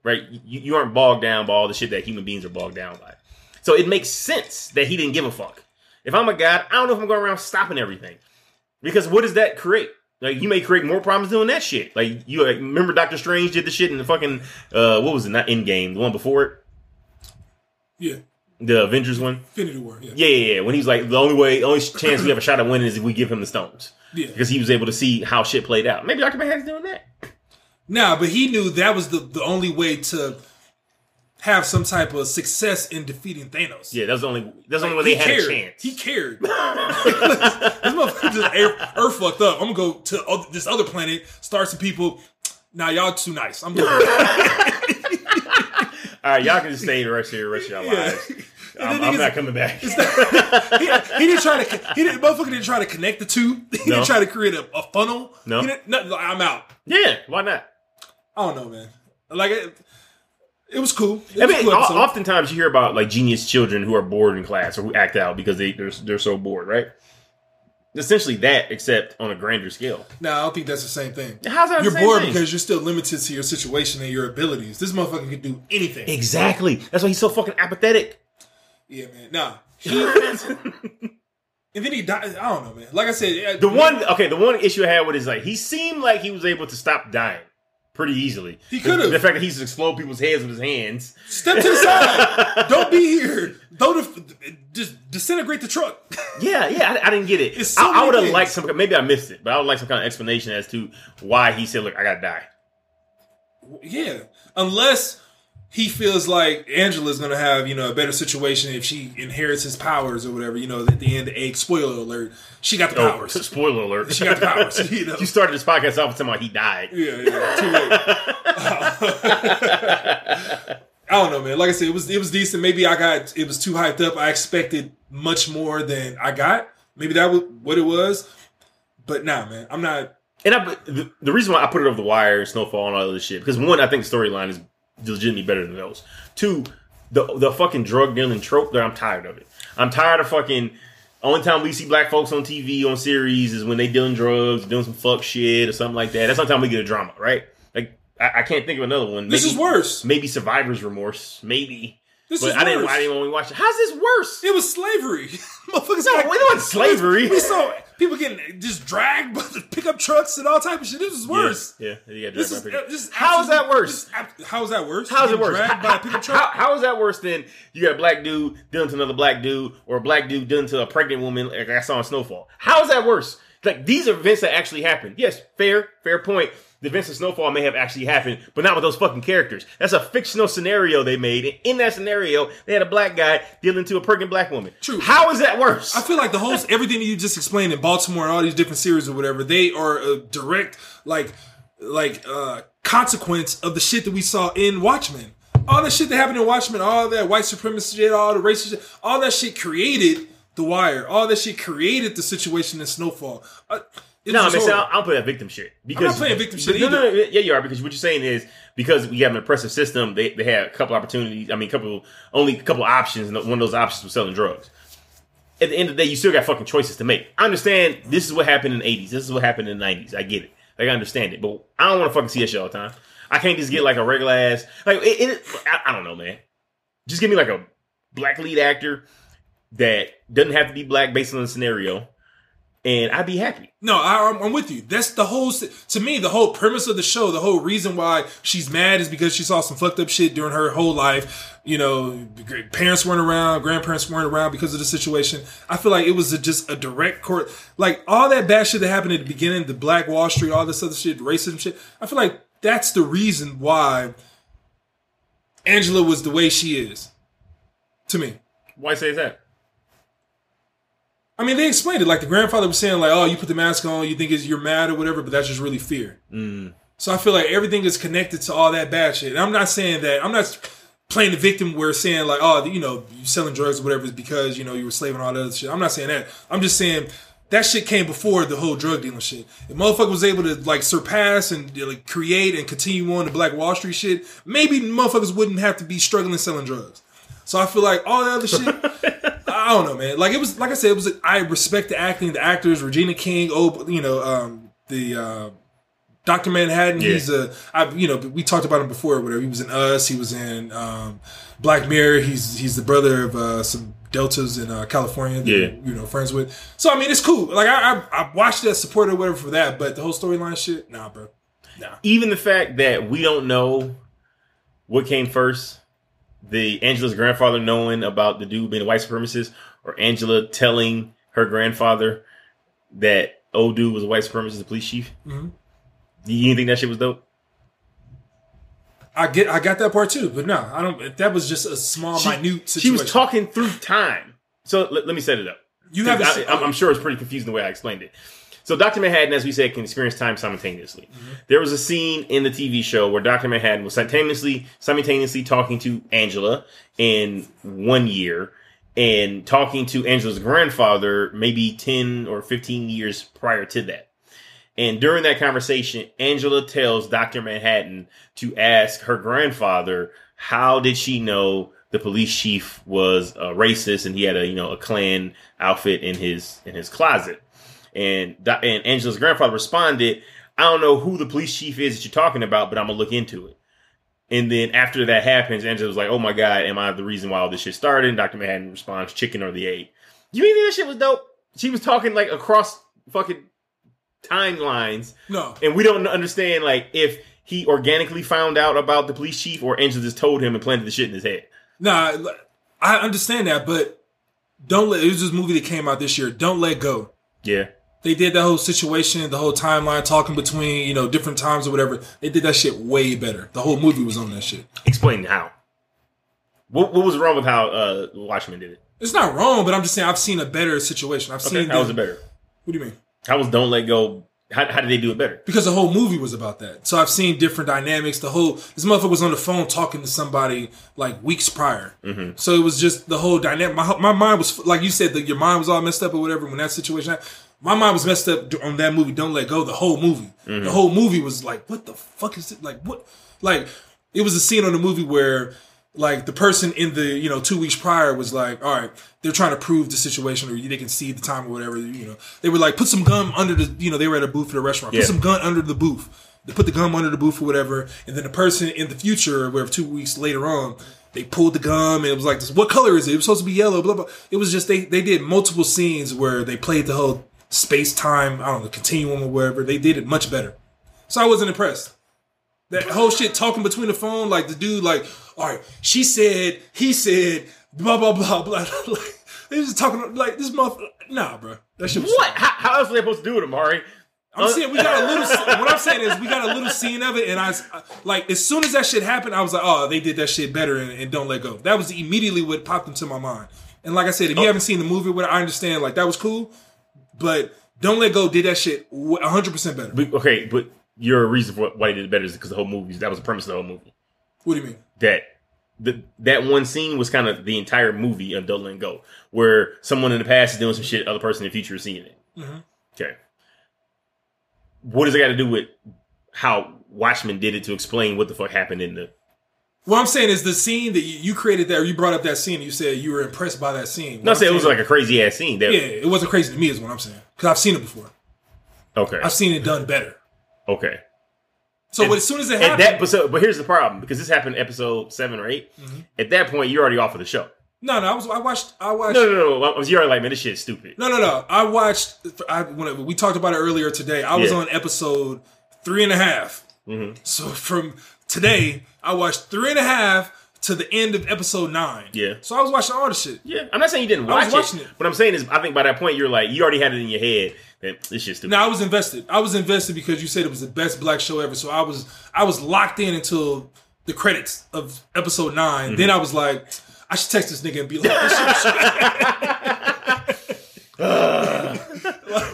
right? You, you aren't bogged down by all the shit that human beings are bogged down by. So it makes sense that he didn't give a fuck. If I'm a god, I don't know if I'm going around stopping everything. Because what does that create? Like you may create more problems doing that shit. Like you like, remember Doctor Strange did the shit in the fucking uh what was it? Not Endgame, the one before it. Yeah, the Avengers one. Infinity War. Yeah, Yeah, yeah, yeah. When he's like, the only way, the only chance we have a shot at winning is if we give him the stones. yeah. Because he was able to see how shit played out. Maybe Dr. Manhattan's doing that. Nah, but he knew that was the the only way to have some type of success in defeating Thanos. Yeah, that's the only that's the only way He they had cared. a chance. He cared. this motherfucker just Earth, Earth fucked up. I'm gonna go to oth- this other planet, start some people. Nah, y'all too nice. I'm good. All right, y'all can just stay the rest of your rest of your lives. I'm, I'm not coming back. he, he didn't try to. He didn't. Motherfucker didn't try to connect the two. He No. didn't try to create a, a funnel. No. Nothing, I'm out. yeah, why not? I don't know, man. Like it, it was cool. It I was mean, cool oftentimes you hear about like genius children who are bored in class or who act out because they they're, they're so bored, right? Essentially that, except on a grander scale. No, I don't think that's the same thing. How's that? You're bored thing? because you're still limited to your situation and your abilities. This motherfucker can do anything. exactly. That's why he's so fucking apathetic. Yeah, man. Nah. He, and then he died. I don't know, man. Like I said, The one, okay, the one issue I had with is like he seemed like he was able to stop dying pretty easily. He could've. The fact that he's explode people's heads with his hands. step to the side. Don't be here. Don't just disintegrate the truck. Yeah, yeah, I, I didn't get it. So I, I would have liked some. Maybe I missed it, but I would like some kind of explanation as to why he said, "Look, I gotta die." yeah, unless he feels like Angela's gonna have you know a better situation if she inherits his powers or whatever. You know, at the end, egg spoiler alert, she got the Oh, powers. spoiler alert! She got the powers, you know. you started this podcast off with talking about he died. Yeah, yeah, too late. I don't know, man. Like I said, it was it was decent. Maybe I got it was too hyped up. I expected much more than I got. Maybe that was what it was. But nah, man, I'm not. And I, the, the reason why I put it over the wire, Snowfall, and all this shit, because one, I think the storyline is legitimately better than those. Two, the the fucking drug dealing trope, that I'm tired of it. I'm tired of fucking. Only time we see black folks on TV on series is when they dealing drugs, doing some fuck shit or something like that. That's the only time we get a drama, right? Like I, I can't think of another one. This is worse. Maybe survivor's remorse, maybe. This but is I didn't. I didn't want to watch it. How's this worse? It was slavery. Motherfuckers No, it wasn't slavery. We saw people getting just dragged by the pickup trucks and all type of shit. This is worse. Yeah, yeah. you got uh, This is by a pickup. this How is that worse? this How is that worse? How's it worse? Dragged by a pickup truck. How, how is that worse than you got a black dude done to another black dude, or a black dude done to a pregnant woman, like I saw in Snowfall? How is that worse? Like these are events that actually happened. Yes, fair, fair point. The events of Snowfall may have actually happened, but not with those fucking characters. That's a fictional scenario they made. And in that scenario, they had a black guy dealing to a pregnant black woman. True. How is that worse? I feel like the whole everything you just explained in Baltimore and all these different series or whatever, they are a direct like like uh consequence of the shit that we saw in Watchmen. All that shit that happened in Watchmen, all that white supremacy shit, all the racist shit, all that shit created the wire. All that shit created the situation in Snowfall. Uh, No, I mean, so. I'll, I'll put that victim shit because I'm not playing victim shit No, no, either. no, yeah, you are because what you're saying is because we have an oppressive system. They they had a couple opportunities. I mean, a couple only a couple options, and one of those options was selling drugs. At the end of the day, you still got fucking choices to make. I understand this is what happened in the 80s. This is what happened in the 90s. I get it. Like I understand it, but I don't want to fucking see that shit all the time. I can't just get like a regular ass like it. it I, I don't know, man. Just give me like a black lead actor that doesn't have to be black based on the scenario, and I'd be happy. No, I, I'm, I'm with you. That's the whole. To me, the whole premise of the show, the whole reason why she's mad is because she saw some fucked up shit during her whole life. You know, parents weren't around, grandparents weren't around because of the situation. I feel like it was a, just a direct court, like all that bad shit that happened at the beginning, the Black Wall Street, all this other shit, racism shit. I feel like that's the reason why Angela was the way she is. To me. Why say that? I mean, they explained it. Like the grandfather was saying, like, "Oh, you put the mask on, you think it's you're mad or whatever, but that's just really fear." Mm. So I feel like everything is connected to all that bad shit. And I'm not saying that. I'm not playing the victim. Where saying like, "Oh, you know, you selling drugs or whatever is because you know you were slaving all that other shit." I'm not saying that. I'm just saying that shit came before the whole drug dealing shit. If motherfucker was able to like surpass and like create and continue on the Black Wall Street shit, maybe motherfuckers wouldn't have to be struggling selling drugs. So I feel like all that other shit. I don't know, man. Like it was, like I said, it was. I respect the acting, the actors, Regina King. Oh, you know, um, the uh, Doctor Manhattan. Yeah. He's a, I, you know, we talked about him before. or Whatever. He was in Us. He was in um, Black Mirror. He's he's the brother of uh, some Deltas in uh, California. That, Yeah. you know, friends with. So I mean, it's cool. Like I, I, I watched that, supported whatever for that. But the whole storyline shit, nah, bro, nah. Even the fact that we don't know what came first, the Angela's grandfather knowing about the dude being a white supremacist, or Angela telling her grandfather that old dude was a white supremacist, the police chief. Mhm. Do you think that shit was dope? I get, I got that part too, but no, I don't. That was just a small, She- minute She was talking through time. So let, let me set it up. You haven't. I, I'm sure it's pretty confusing the way I explained it. So Dr. Manhattan, as we said, can experience time simultaneously. Mm-hmm. There was a scene in the TV show where Dr. Manhattan was simultaneously simultaneously talking to Angela in one year and talking to Angela's grandfather maybe 10 or 15 years prior to that. And during that conversation, Angela tells Dr. Manhattan to ask her grandfather, how did she know the police chief was a racist and he had a, you know, a Klan outfit in his, in his closet? And, and Angela's grandfather responded, I don't know who the police chief is that you're talking about, but I'm gonna look into it. And then after that happens, Angela was like, "Oh my god, am I the reason why all this shit started?" And Dr. Manhattan responds, "Chicken or the egg." You mean that shit was dope? She was talking like across fucking timelines, no, and we don't understand like if he organically found out about the police chief or Angela just told him and planted the shit in his head. Nah, I understand that, but don't let. It was this movie that came out this year. Don't let go. Yeah, They did that whole situation, the whole timeline, talking between you know different times or whatever. They did that shit way better. The whole movie was on that shit. explain how. What, what was wrong with how uh, Watchmen did it? It's not wrong, but I'm just saying I've seen a better situation. I've Okay, seen. how was it better? What do you mean? How was Don't Let Go? How, how did they do it better? Because the whole movie was about that. So I've seen different dynamics. The whole this motherfucker was on the phone talking to somebody like weeks prior. Mm-hmm. So it was just the whole dynamic. My my mind was like you said that your mind was all messed up or whatever when that situation. happened. My mind was messed up on that movie. Don't let go. The whole movie. Mm-hmm. The whole movie was like, what the fuck is it? Like what? Like it was a scene on the movie where like the person in the you know two weeks prior was like, all right, they're trying to prove the situation or they can see the time or whatever. You know, they were like, put some gum under the you know they were at a booth at a restaurant. Yeah. Put some gun under the booth. They put the gum under the booth or whatever, and then the person in the future, where two weeks later on, they pulled the gum and it was like, this, "What color is it? It was supposed to be yellow." Blah blah. It was just they they did multiple scenes where they played the whole space time, I don't know, continuum or whatever. They did it much better. So I wasn't impressed. That whole shit talking between the phone, like the dude, like, all right, she said, he said, blah blah blah blah. like, they just talking like this motherfucker. Nah, bro, that shit was What? How, how else are they supposed to do it, Amari? I'm saying we got a little. what I'm saying is we got a little scene of it, and I like as soon as that shit happened, I was like, oh, they did that shit better, and, and don't let go. That was immediately what popped into my mind. And like I said, if you oh. haven't seen the movie, what I understand, like that was cool, but don't let go did that shit 100 percent better. But, okay, but your reason for why they did it better is because the whole movie. That was the premise of the whole movie. What do you mean? That the that one scene was kind of the entire movie of Don't Let Go, where someone in the past is doing some shit, other person in the future is seeing it. Mhm. Okay, what does it got to do with how Watchmen did it to explain what the fuck happened in the? What I'm saying is the scene that you, you created there. You brought up that scene. You said you were impressed by that scene. No, I What said I'm it was like a crazy ass scene. That yeah, it wasn't crazy to me, is what I'm saying, because I've seen it before. okay, I've seen it done better. okay. So And- as soon as it happened, that, but, so, but here's the problem because this happened episode seven or 8 Mm-hmm. At that point, you're already off of the show. no, no, I was I watched I watched No, no, no. no. You're already like, man, this shit's stupid. No, no, no. I watched. I when we talked about it earlier today. I was Yeah. on episode three and a half. Mhm. So from today, I watched three and a half to the end of episode nine. Yeah. So I was watching all the shit. Yeah, I'm not saying you didn't I was watch watching it. it. What I'm saying is, I think by that point, you're like, you already had it in your head that shit's stupid. Now I was invested. I was invested because you said it was the best black show ever. So I was I was locked in until the credits of episode 9 Mm-hmm. Then I was like, I should text this nigga and be like, was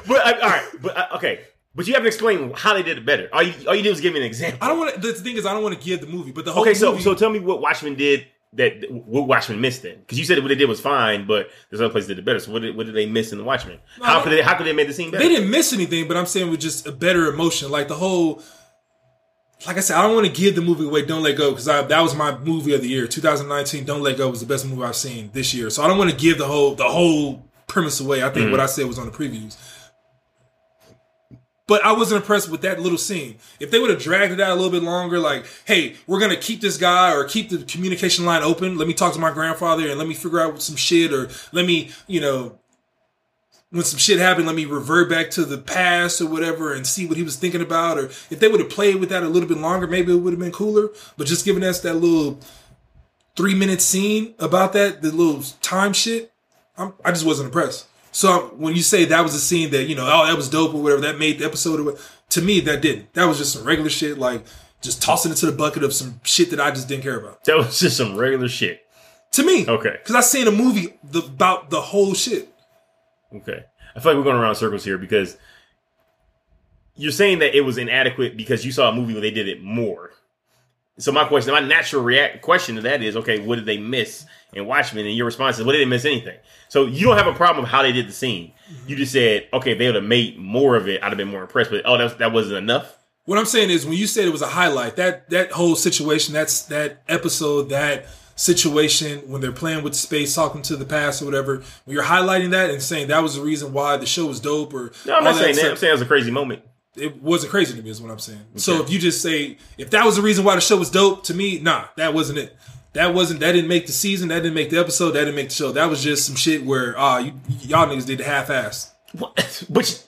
But I, all right, but uh, okay, but you haven't explained how they did it better. All you, all you did was give me an example. I don't want to. The thing is, I don't want to give the movie, but the whole Okay, so movie, so tell me what Watchmen did that what Watchmen missed then, because you said what they did was fine, but there's other places that did it better. So what did, what did they miss in the Watchmen? how could they how could they make the scene better? They didn't miss anything, but I'm saying with just a better emotion. Like the whole, like I said, I don't want to give the movie away. Don't let go because that was my movie of the year, 2019. Don't let go was the best movie I've seen this year. So I don't want to give the whole the whole premise away. I think Mm. what I said was on the previews. But I wasn't impressed with that little scene. If they would have dragged it out a little bit longer, like, hey, we're gonna keep this guy or keep the communication line open. Let me talk to my grandfather and let me figure out some shit, or let me, you know, when some shit happened, let me revert back to the past or whatever and see what he was thinking about. Or if they would have played with that a little bit longer, maybe it would have been cooler. But just giving us that little three minute scene about that, the little time shit, I'm, I just wasn't impressed. So when you say that was a scene that you know, oh, that was dope or whatever, that made the episode. Or what, to me, that didn't. That was just some regular shit, like just tossing it to the bucket of some shit that I just didn't care about. That was just some regular shit. To me, Okay. because I seen a movie the, about the whole shit. Okay. I feel like we're going around circles here because you're saying that it was inadequate because you saw a movie where they did it more. So my question, my natural react question to that is, okay, what did they miss in Watchmen? And your response is, well, they didn't miss anything. So you don't have a problem with how they did the scene. You just said, okay, if they would have made more of it, I'd have been more impressed. But oh, that was, that wasn't enough. What I'm saying is, when you said it was a highlight, that that whole situation, that's that episode, that situation when they're playing with space, talking to the past or whatever. When you're highlighting that and saying that was the reason why the show was dope, or No, I'm not saying that. I'm saying it was a crazy moment. it wasn't crazy to me. Is what I'm saying. So if you just say if that was the reason why the show was dope to me, nah, that wasn't it. That wasn't that didn't make the season. That didn't make the episode. That didn't make the show. That was just some shit where ah, you, y'all niggas did the half ass. What? Which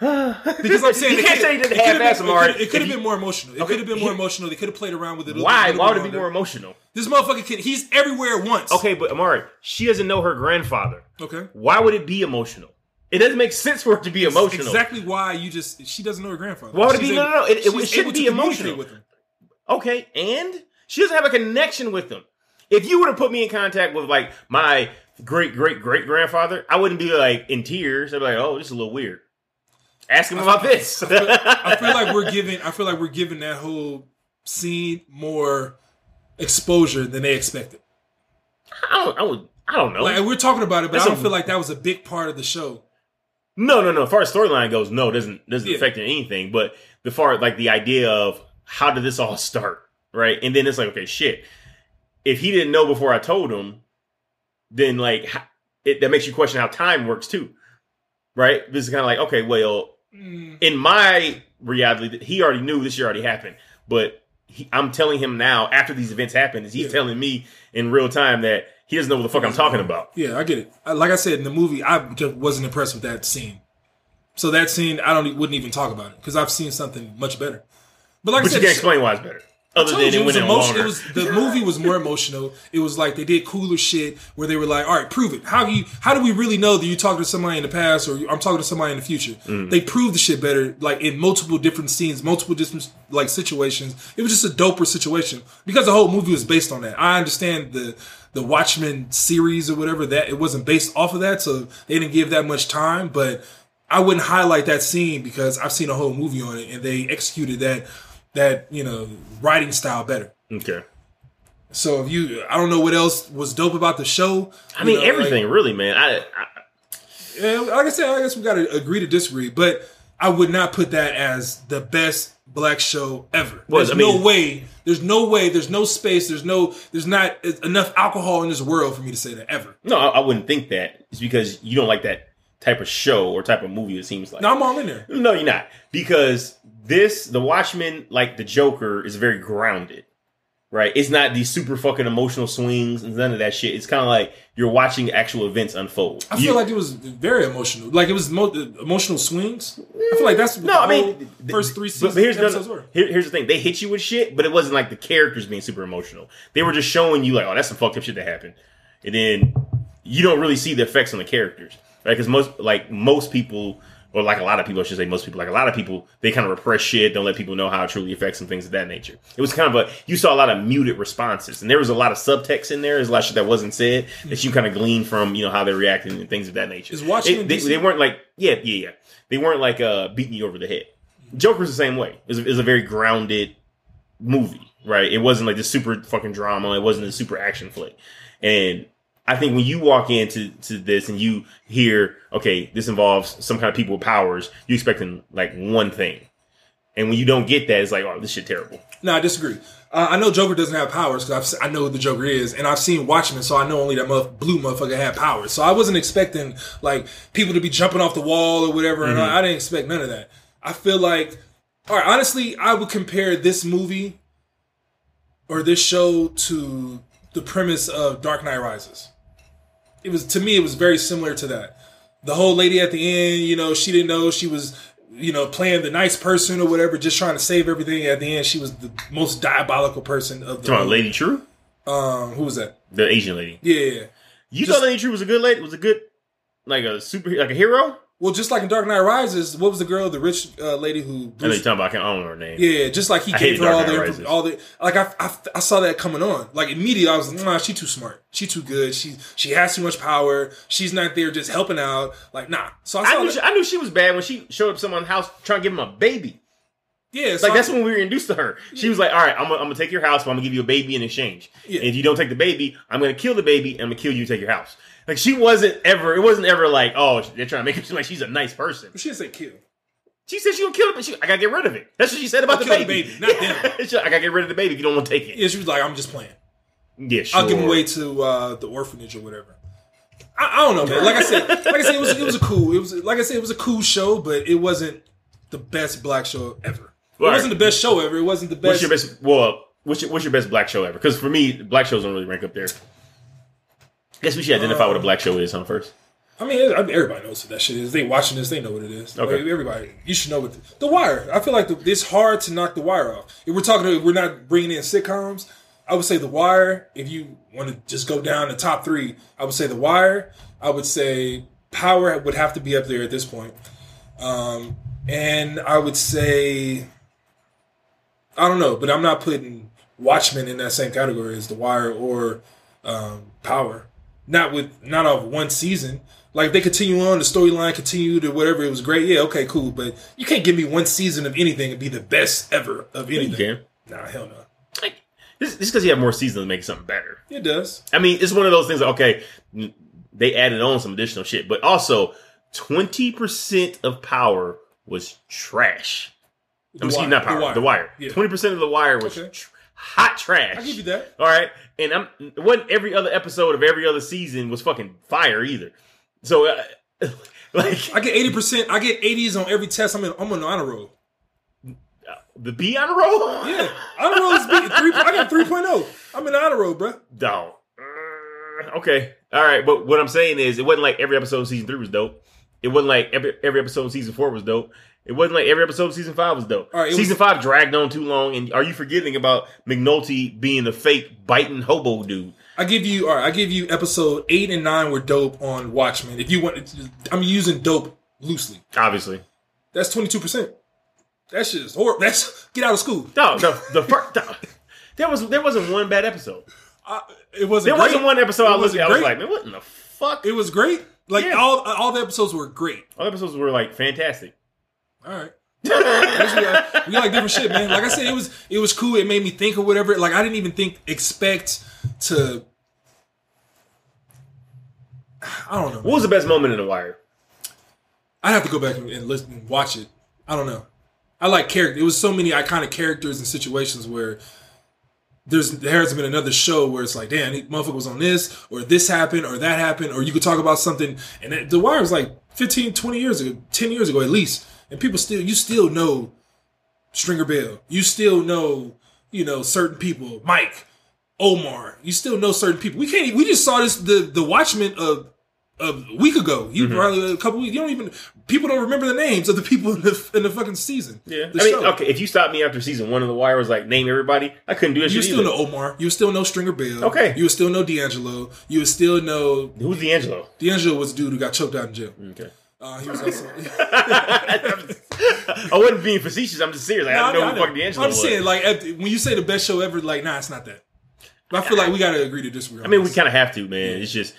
Because I'm saying you can't say you did it could've half-ass, been- Amari. It could- have been more emotional. It Okay, could have been more he- emotional. They could have played around with it. a little- Why? Why would it be more emotional? This motherfucker kid, he's everywhere at once. Okay, but Amari, she doesn't know her grandfather. Okay. Why would it be emotional? It doesn't make sense for it to be emotional. Exactly why you just she doesn't know her grandfather. Why would it be- no, able- no, no, it- it she's shouldn't be emotional. with him. Okay, and she doesn't have a connection with them. If you were to put me in contact with like my great great great grandfather, I wouldn't be like in tears. I'd be like, "Oh, this is a little weird." Ask him about this. I feel like we're giving I feel like we're giving that whole scene more exposure than they expected. I don't. I would. I don't know. Like we're talking about it, but That's I don't a- feel like that was a big part of the show. No, no, no. As far as storyline goes, no, it doesn't doesn't Yeah. affect anything. But the far like the idea of how did this all start, right? And then it's like, okay, shit. If he didn't know before I told him, then like it, that makes you question how time works too, right? This is kind of like, okay, well, mm. in my reality, he already knew this year already happened, but he, I'm telling him now after these events happened, is he's Yeah. telling me in real time that he doesn't know what the fuck I'm talking about. Yeah, I get it. Like I said in the movie, I just wasn't impressed with that scene. So that scene, I don't wouldn't even talk about it because I've seen something much better. But like But I said, you can't explain why it's better. Other than you, it went in emotion- longer. it was the movie was more emotional. It was like they did cooler shit where they were like, "All right, prove it. How do you? How do we really know that you talking to somebody in the past or you- I'm talking to somebody in the future?" Mm. They proved the shit better, like in multiple different scenes, multiple different like situations. It was just a doper situation because the whole movie was based on that. I understand the the Watchmen series or whatever that it wasn't based off of that, so they didn't give that much time, but. I wouldn't highlight that scene because I've seen a whole movie on it and they executed that that you know writing style better. okay. So if you, I don't know what else was dope about the show. I mean, know, everything, Like, really, man. I, I yeah, like I said, I guess we got to agree to disagree, but I would not put that as the best black show ever. Well, there's I mean- no way. There's no way. There's no space. There's no. There's not enough alcohol in this world for me to say that ever. no, I, I wouldn't think that. It's because you don't like that type of show or type of movie. It seems like No, I'm all in there. no, you're not because this, The Watchmen, like the Joker, is very grounded. Right, it's not these super fucking emotional swings and none of that shit. It's kind of like you're watching actual events unfold. I You- feel like it was very emotional. Like it was mo- emotional swings. I feel like that's what No, the I mean, first three seasons but here's the, here, here's the thing: they hit you with shit, but it wasn't like the characters being super emotional. They were just showing you like, oh, that's some fucked up shit that happened, and then you don't really see the effects on the characters, right? Because most like most people, or like a lot of people, I should say most people, like a lot of people, they kind of repress shit, don't let people know how it truly affects them, things of that nature. It was kind of a you saw a lot of muted responses, and there was a lot of subtext in there. There's a lot of shit that wasn't said that you kind of glean from you know how they're reacting and things of that nature. Is It- they, they weren't like yeah yeah yeah they weren't like uh beating you over the head. Joker's the same way. It was, it a very grounded movie, right? It wasn't like the super fucking drama. It wasn't a super action flick. And I think when you walk into to this and you hear, okay, this involves some kind of people with powers, you expecting like one thing. And when you don't get that, it's like, oh, this shit terrible. No, I disagree. Uh, I know Joker doesn't have powers because I know who the Joker is, and I've seen Watchmen, so I know only that blue motherfucker had powers. So I wasn't expecting like people to be jumping off the wall or whatever. And I, I didn't expect none of that. I feel like, all right, honestly, I would compare this movie or this show to the premise of Dark Knight Rises. It was to me, it was very similar to that. The whole lady at the end, you know, she didn't know she was, you know, playing the nice person or whatever, just trying to save everything. At the end, she was the most diabolical person of the movie. Lady Trieu? Um, who was that? The Asian lady. Yeah, yeah, yeah. You Just- thought Lady Trieu was a good lady? Was a good like a super like a hero? Well, just like in Dark Knight Rises, what was the girl, the rich uh, lady who? I know talking about. I can't I don't her name. yeah, just like he I gave her all the all the like I, I I saw that coming on. Like immediately, I was like, nah, she too smart. She too good. She she has too much power. She's not there just helping out. Like nah. So I saw I knew, she, I knew she was bad when she showed up someone's house trying to give him a baby. yeah, so Like that's when we were introduced to her. She was like, "All right, I'm gonna, I'm gonna take your house, but I'm gonna give you a baby in exchange. Yeah. And if you don't take the baby, I'm gonna kill the baby and I'm gonna kill you. Take your house." Like she wasn't ever. It wasn't ever like, "Oh, they're trying to make it seem like she's a nice person." she didn't say kill. She said she gonna kill it, but she, I gotta get rid of it. That's what she said about I'll the kill the baby. baby, not Yeah. She's like, I gotta get rid of the baby if you don't want to take it. Yeah, she was like, I'm just playing. Yeah, sure. I'll give him away to uh, the orphanage or whatever. I, I don't know, man. Like I said, like I said, it was it was a cool. It was like I said, it was a cool show, but it wasn't the best black show ever. It wasn't the best show ever. It wasn't the What's best. your best? Well, what's your, what's your best black show ever? Because for me, black shows don't really rank up there. I guess we should identify what a black show is, huh? First, I mean, I mean, everybody knows what that shit is. They watching this, they know what it is. Okay. Like, everybody, you should know what the, the Wire. I feel like the, it's hard to knock the Wire off. If we're talking, if we're not bringing in sitcoms. I would say the Wire. If you want to just go down the top three, I would say the Wire. I would say Power would have to be up there at this point. Um, and I would say, I don't know, but I'm not putting Watchmen in that same category as The Wire or um, Power. Not with not off one season. Like they continue on, the storyline continued or whatever. It was great. Yeah, okay, cool. But you can't give me one season of anything and be the best ever of you anything. can. Nah, hell no. Like, this this because you have more seasons to make something better. It does. I mean, it's one of those things. Okay, they added on some additional shit, but also twenty percent of Power was trash. I'm excuse, Wire. not Power, The Wire. Yeah. Twenty percent of The Wire was Okay. tr- hot trash. I give you that. All right, and I'm it wasn't every other episode of every other season was fucking fire either. So, uh, like I get eighty percent. I get eighties on every test. I'm in. I'm on the honor roll. the B on a roll. Yeah, honor roll is B- three. I got three oh. I'm in honor roll, bro. No. Uh, okay. All right. But what I'm saying is, it wasn't like every episode of season three was dope. It wasn't like every every episode of season four was dope. It wasn't like every episode of season five was dope. Right, season was- five dragged on too long. And are you forgetting about McNulty being the fake biting hobo dude? I give you. All right. I give you episode eight and nine were dope on Watchmen. If you want, I'm using dope loosely. Obviously. That's twenty two percent. That shit is horrible. That's get out of school. No, the the first there was there wasn't one bad episode. I, it wasn't. There great. wasn't one episode It I looked at. I was like, man, what in the fuck? It was great. Like Yeah. all all the episodes were great. All the episodes were like fantastic. All right. we, like, we like different shit, man. Like I said, it was it was cool. It made me think or whatever. Like I didn't even think expect to. I don't know. What was the best moment in The Wire? I have to go back and, and listen and watch it. I don't know. I like character. It was so many iconic characters and situations where there's there has been another show where it's like, damn, he motherfucker was on this, or this happened, or that happened, or you could talk about something. And it, The Wire was like 15, 20 years ago, 10 years ago at least. And people still, you still know Stringer Bell. You still know, you know, certain people. Mike, Omar. You still know certain people. We can't. We just saw this the the Watchmen of a week ago. You mm-hmm. probably a couple weeks. You don't even. People don't remember the names of the people in the in the fucking season. Yeah. I mean, show. okay, if you stopped me after season one of The Wire was like, name everybody, I couldn't do that You still either. know Omar. You still know Stringer Bell. Okay. You would still know D'Angelo. You would still know Who's D'Angelo? D'Angelo was the dude who got choked out in jail. Okay. Uh, he was also. I wasn't being facetious. I'm just serious. Like, I don't know who the fuck D'Angelo I'm was. saying like at when you say the best show ever, like nah, it's not that. But I feel like we got to agree to disagree. I mean, we kind of have to, man. It's just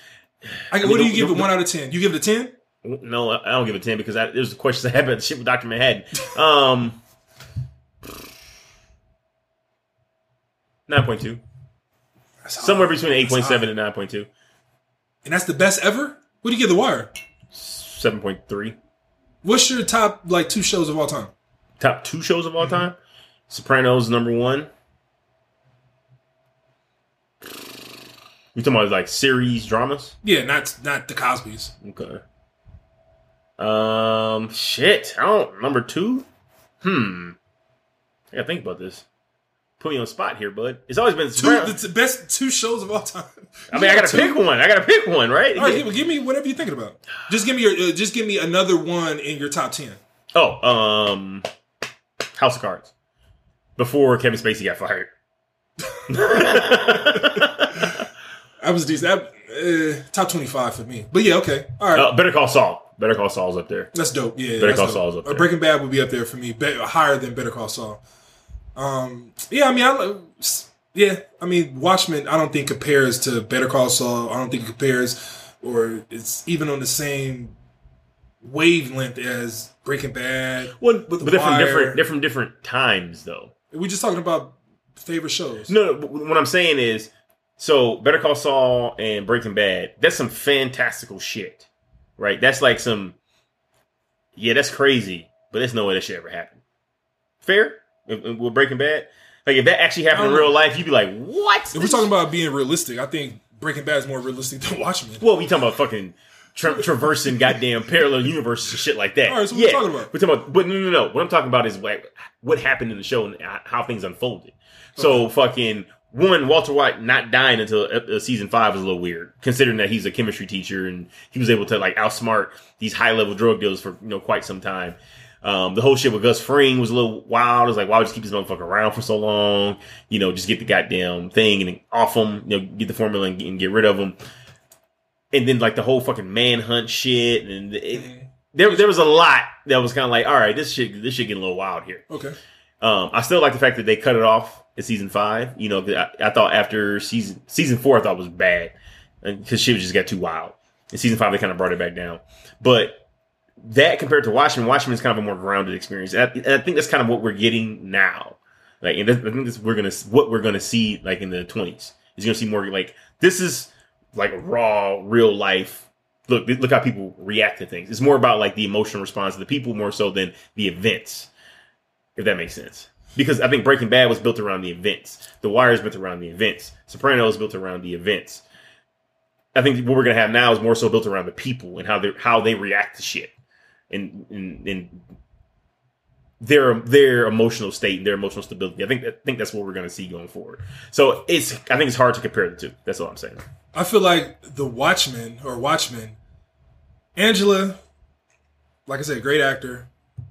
I, what do you the- give the- it? One out of ten? You give it a ten? no. I I don't give it a ten because I, there's questions I had about the shit with Doctor Manhattan. Um, nine point two, somewhere between eight point seven and nine point two. and that's the best ever. What do you give The Wire? Seven point three. What's your top like two shows of all time? Top two shows of all Mm-hmm. time. Sopranos number one. You talking about like series dramas? Yeah, not not the Cosby's. Okay. Um, shit. I don't. Number two. Hmm. I gotta think about this. Put me on the spot here, bud. It's always been. Two, the best two shows of all time. I mean, I gotta pick one. I gotta pick one, right? All right, give, give me whatever you're thinking about. Just give me your. Uh, just give me another one in your top ten. Oh, um, House of Cards. Before Kevin Spacey got fired. I was decent. Uh, top twenty five for me. But yeah, okay, all right. Uh, Better Call Saul. Better Call Saul's up there. That's dope. Yeah, Better Call dope. Saul's up Uh, there. Breaking Bad would be up there for me, be- higher than Better Call Saul. Um, yeah, I mean, I yeah, I mean, Watchmen. I don't think compares to Better Call Saul. I don't think it compares, or it's even on the same wavelength as Breaking Bad. Well, but they're from different, they're from different times, though. We're just talking about favorite shows. No, no, what I'm saying is, so Better Call Saul and Breaking Bad, that's some fantastical shit, right? That's like some, yeah, that's crazy, but there's no way that should ever happen. Fair? With Breaking Bad? Like, if that actually happened in don't real life, you'd be like, what? If we're talking about being realistic, I think Breaking Bad is more realistic than Watchmen. Well, we talking about fucking tra- traversing goddamn parallel universes and shit like that. All right, so what yeah, we talking about? We're talking about, but no, no, no. What I'm talking about is like what happened in the show and how things unfolded. So fucking one, Walter White not dying until uh, season five was a little weird, considering that he's a chemistry teacher and he was able to like outsmart these high level drug dealers for you know quite some time. Um, the whole shit with Gus Fring was a little wild. It was like, why would you just keep this motherfucker around for so long? You know, just get the goddamn thing and off him, you know, get the formula and, and get rid of him. And then like the whole fucking manhunt shit, and it, there there was a lot that was kind of like, all right, this shit this shit getting a little wild here. Okay. Um, I still like the fact that they cut it off in season five. You know, I, I thought after season season four, I thought was bad because shit just got too wild. In season five, they kind of brought it back down. But that compared to Watchmen, Watchmen is kind of a more grounded experience, and I, and I think that's kind of what we're getting now. Like, and I think this we're gonna what we're gonna see like in the twenties. Is gonna see more like this is like raw, real life. Look, look how people react to things. It's more about like the emotional response of the people more so than the events if that makes sense. Because I think Breaking Bad was built around the events. The Wire is built around the events. Sopranos is built around the events. I think what we're gonna have now is more so built around the people and how they how they react to shit, and and, and their their emotional state and their emotional stability. I think I think that's what we're gonna see going forward. So it's I think it's hard to compare the two. That's all I'm saying. I feel like the Watchmen or Watchmen, Angela, like I said, great actor,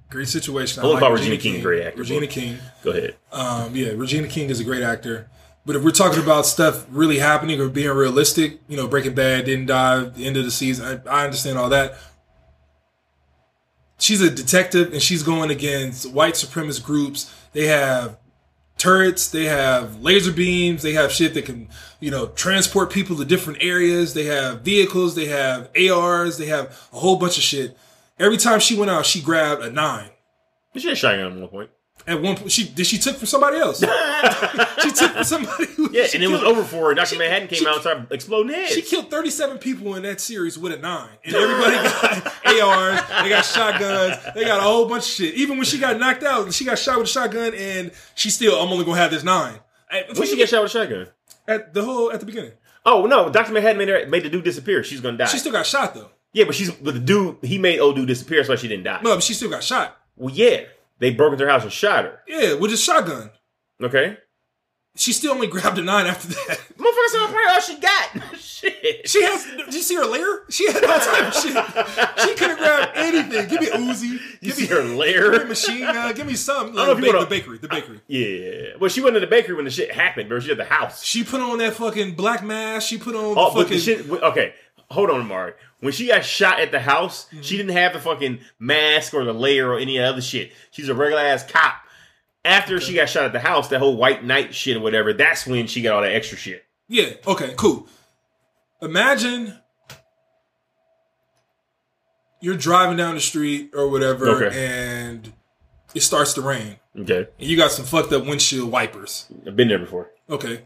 great situation. I love how Regina King, great actor, Regina but- King, Go ahead. um, yeah, Regina King is a great actor. But if we're talking about stuff really happening or being realistic, you know, Breaking Bad didn't die the end of the season. I, I understand all that. She's a detective and she's going against white supremacist groups. They have turrets, they have laser beams, they have shit that can, you know, transport people to different areas. They have vehicles, they have ARs, they have a whole bunch of shit. Every time she went out, she grabbed a nine. She had a shotgun at one point. At one point, she did she took from somebody else. she took somebody. Who, Yeah, and it was over for her. Dr. Manhattan came she- out and started exploding heads. She killed 37 people in that series with a nine. And everybody got ARs, they got shotguns, they got a whole bunch of shit. Even when she got knocked out, she got shot with a shotgun and she still, I'm only gonna have this nine. when she get shot with a shotgun? At the whole, at the beginning. Oh no, Doctor Manhattan made her made the dude disappear. She's gonna die. She still got shot though. yeah, but she's but the dude he made old dude disappear, so she didn't die. No, but she still got shot. Well, yeah, they broke into her house and shot her. Yeah, with a shotgun. Okay, She still only grabbed a nine after that. motherfucker said probably all she got. Shit. She has. Did you see her layer? She had all type of shit. She could have grabbed anything. Give me Uzi. You Give see me her Give me machine gun. Give me something. don't know Like, if you the, bakery. The bakery. Yeah. Well, she went to the bakery when the shit happened, bro. She at the house. She put on that fucking black mask. She put on Oh, the but fucking. the shit. Okay, hold on, Mark. When she got shot at the house, Mm-hmm. she didn't have the fucking mask or the layer or any other shit. She's a regular ass cop. After she got shot at the house, that whole white knight shit or whatever, that's when she got all that extra shit. yeah. Okay. Cool. Imagine you're driving down the street or whatever, Okay. and it starts to rain, Okay, and you got some fucked up windshield wipers. I've been there before. Okay.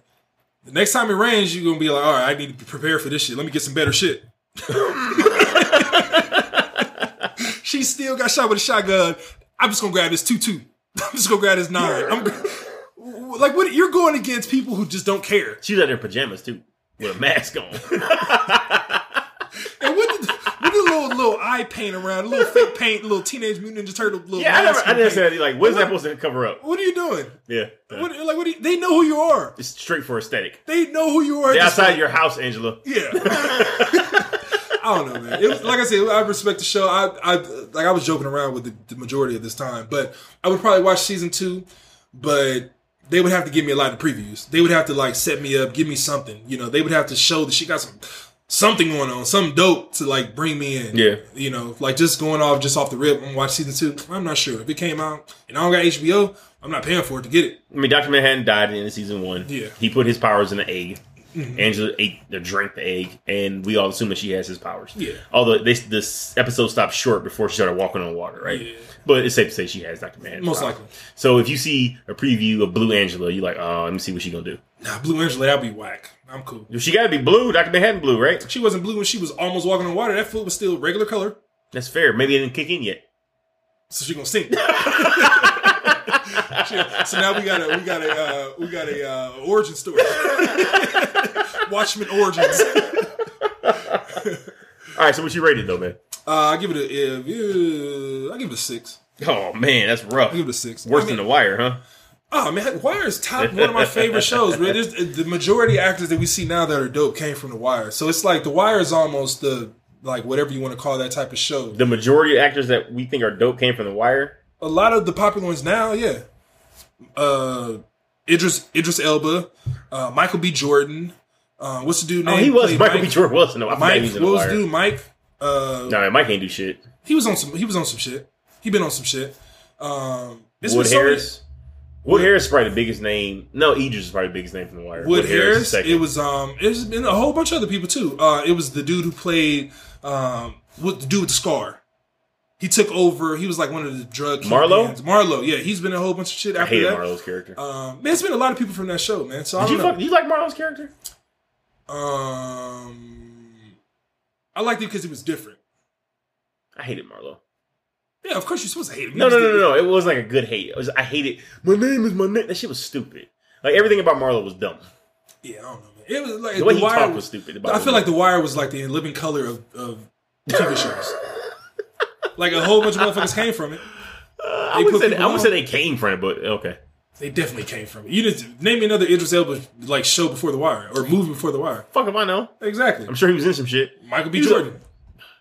The next time it rains, you're gonna be like, all right, I need to be prepared for this shit. Let me get some better shit. she still got shot with a shotgun. I'm just gonna grab this two two. I'm just gonna grab his nine. I'm like, what? You're going against people who just don't care. She's out there in pajamas too, with a mask on. And what did, what did the little little eye paint around, a little fake paint, little teenage mutant ninja turtle, little yeah, I never, I never paint? said like, what is that supposed to cover up? What are you doing? Yeah, yeah. What, like, what? Do you, they know who you are. it's straight for aesthetic. They know who you are. They're outside your house, Angela. Yeah. I don't know, man. It was, like I said, I respect the show. I, I like I was joking around with the, the majority of this time, but I would probably watch season two. But they would have to give me a lot of previews. They would have to like set me up, give me something. You know, they would have to show that she got some something going on, some dope to like bring me in. Yeah. You know, like just going off just off the rip and watch season two. I'm not sure if it came out and I don't got HBO. I'm not paying for it to get it. I mean, Doctor Manhattan died in season one. Yeah. he put his powers in the egg. Mm-hmm. Angela ate the drank the egg, and we all assume that she has his powers. Yeah. Although this this episode stopped short before she started walking on water, right? Yeah. But it's safe to say she has Doctor Manhattan. Most powers. likely. So if you see a preview of Blue Angela, you're like, oh, let me see what she gonna do. Nah, Blue Angela, that'd be whack. I'm cool. She got to be blue. Doctor Manhattan blue, right? She wasn't blue when she was almost walking on water. That foot was still regular color. That's fair. Maybe it didn't kick in yet. So she gonna sink. so now we got a we got a uh, we got a uh, origin story. Watchmen origins. All right, so what you rated though, man? Uh, I give it a uh, I give it a six. Oh man, that's rough. I give it a six. Worse I mean, than The Wire, huh? Oh man, Wire is top one of my favorite shows. Bro. There's, the majority of actors that we see now that are dope came from The Wire. So it's like The Wire is almost the like whatever you want to call that type of show. The majority of actors that we think are dope came from The Wire. a lot of the popular ones now, yeah. Uh, Idris Idris Elba, uh, Michael B. Jordan. Uh, what's the dude name? Oh, he was Michael Mike, B. Jordan Wilson. No, Mike, was what The was the dude? Mike. Uh, No, man, Mike ain't do shit. he was on some. He was on some shit. He been on some shit. Um, Wood been so many- Harris. Wood Harris is probably the biggest name. No, Idris is probably the biggest name from The Wire. Wood is Harris. second. It was um. It's been a whole bunch of other people too. Uh, it was the dude who played um. What the dude with the scar? He took over. He was like one of the drug Marlo? Marlo, yeah, he's been a whole bunch of shit I after hated that. Marlo's character. Um, man, it's been a lot of people from that show, man. So I Did you fuck, you like Marlo's character? Um, I liked it because it was different. I hated Marlo. Yeah, of course you're supposed to hate him. No, no, no, no, no. It wasn't like a good hate. It was I hated. My name is my name. That shit was stupid. Like everything about Marlo was dumb. Yeah, I don't know, man. It was like The way the he wire. talked was stupid. I feel like the wire was like the living color of, of TV shows. like a whole bunch of motherfuckers came from it. Uh, I they would say people I would say they came from it, but okay. They definitely came from it. You just name me another Idris Elba like show before the wire or movie before the wire. Fuck if I know. Exactly. I'm sure he was in some shit. Michael B. Jordan.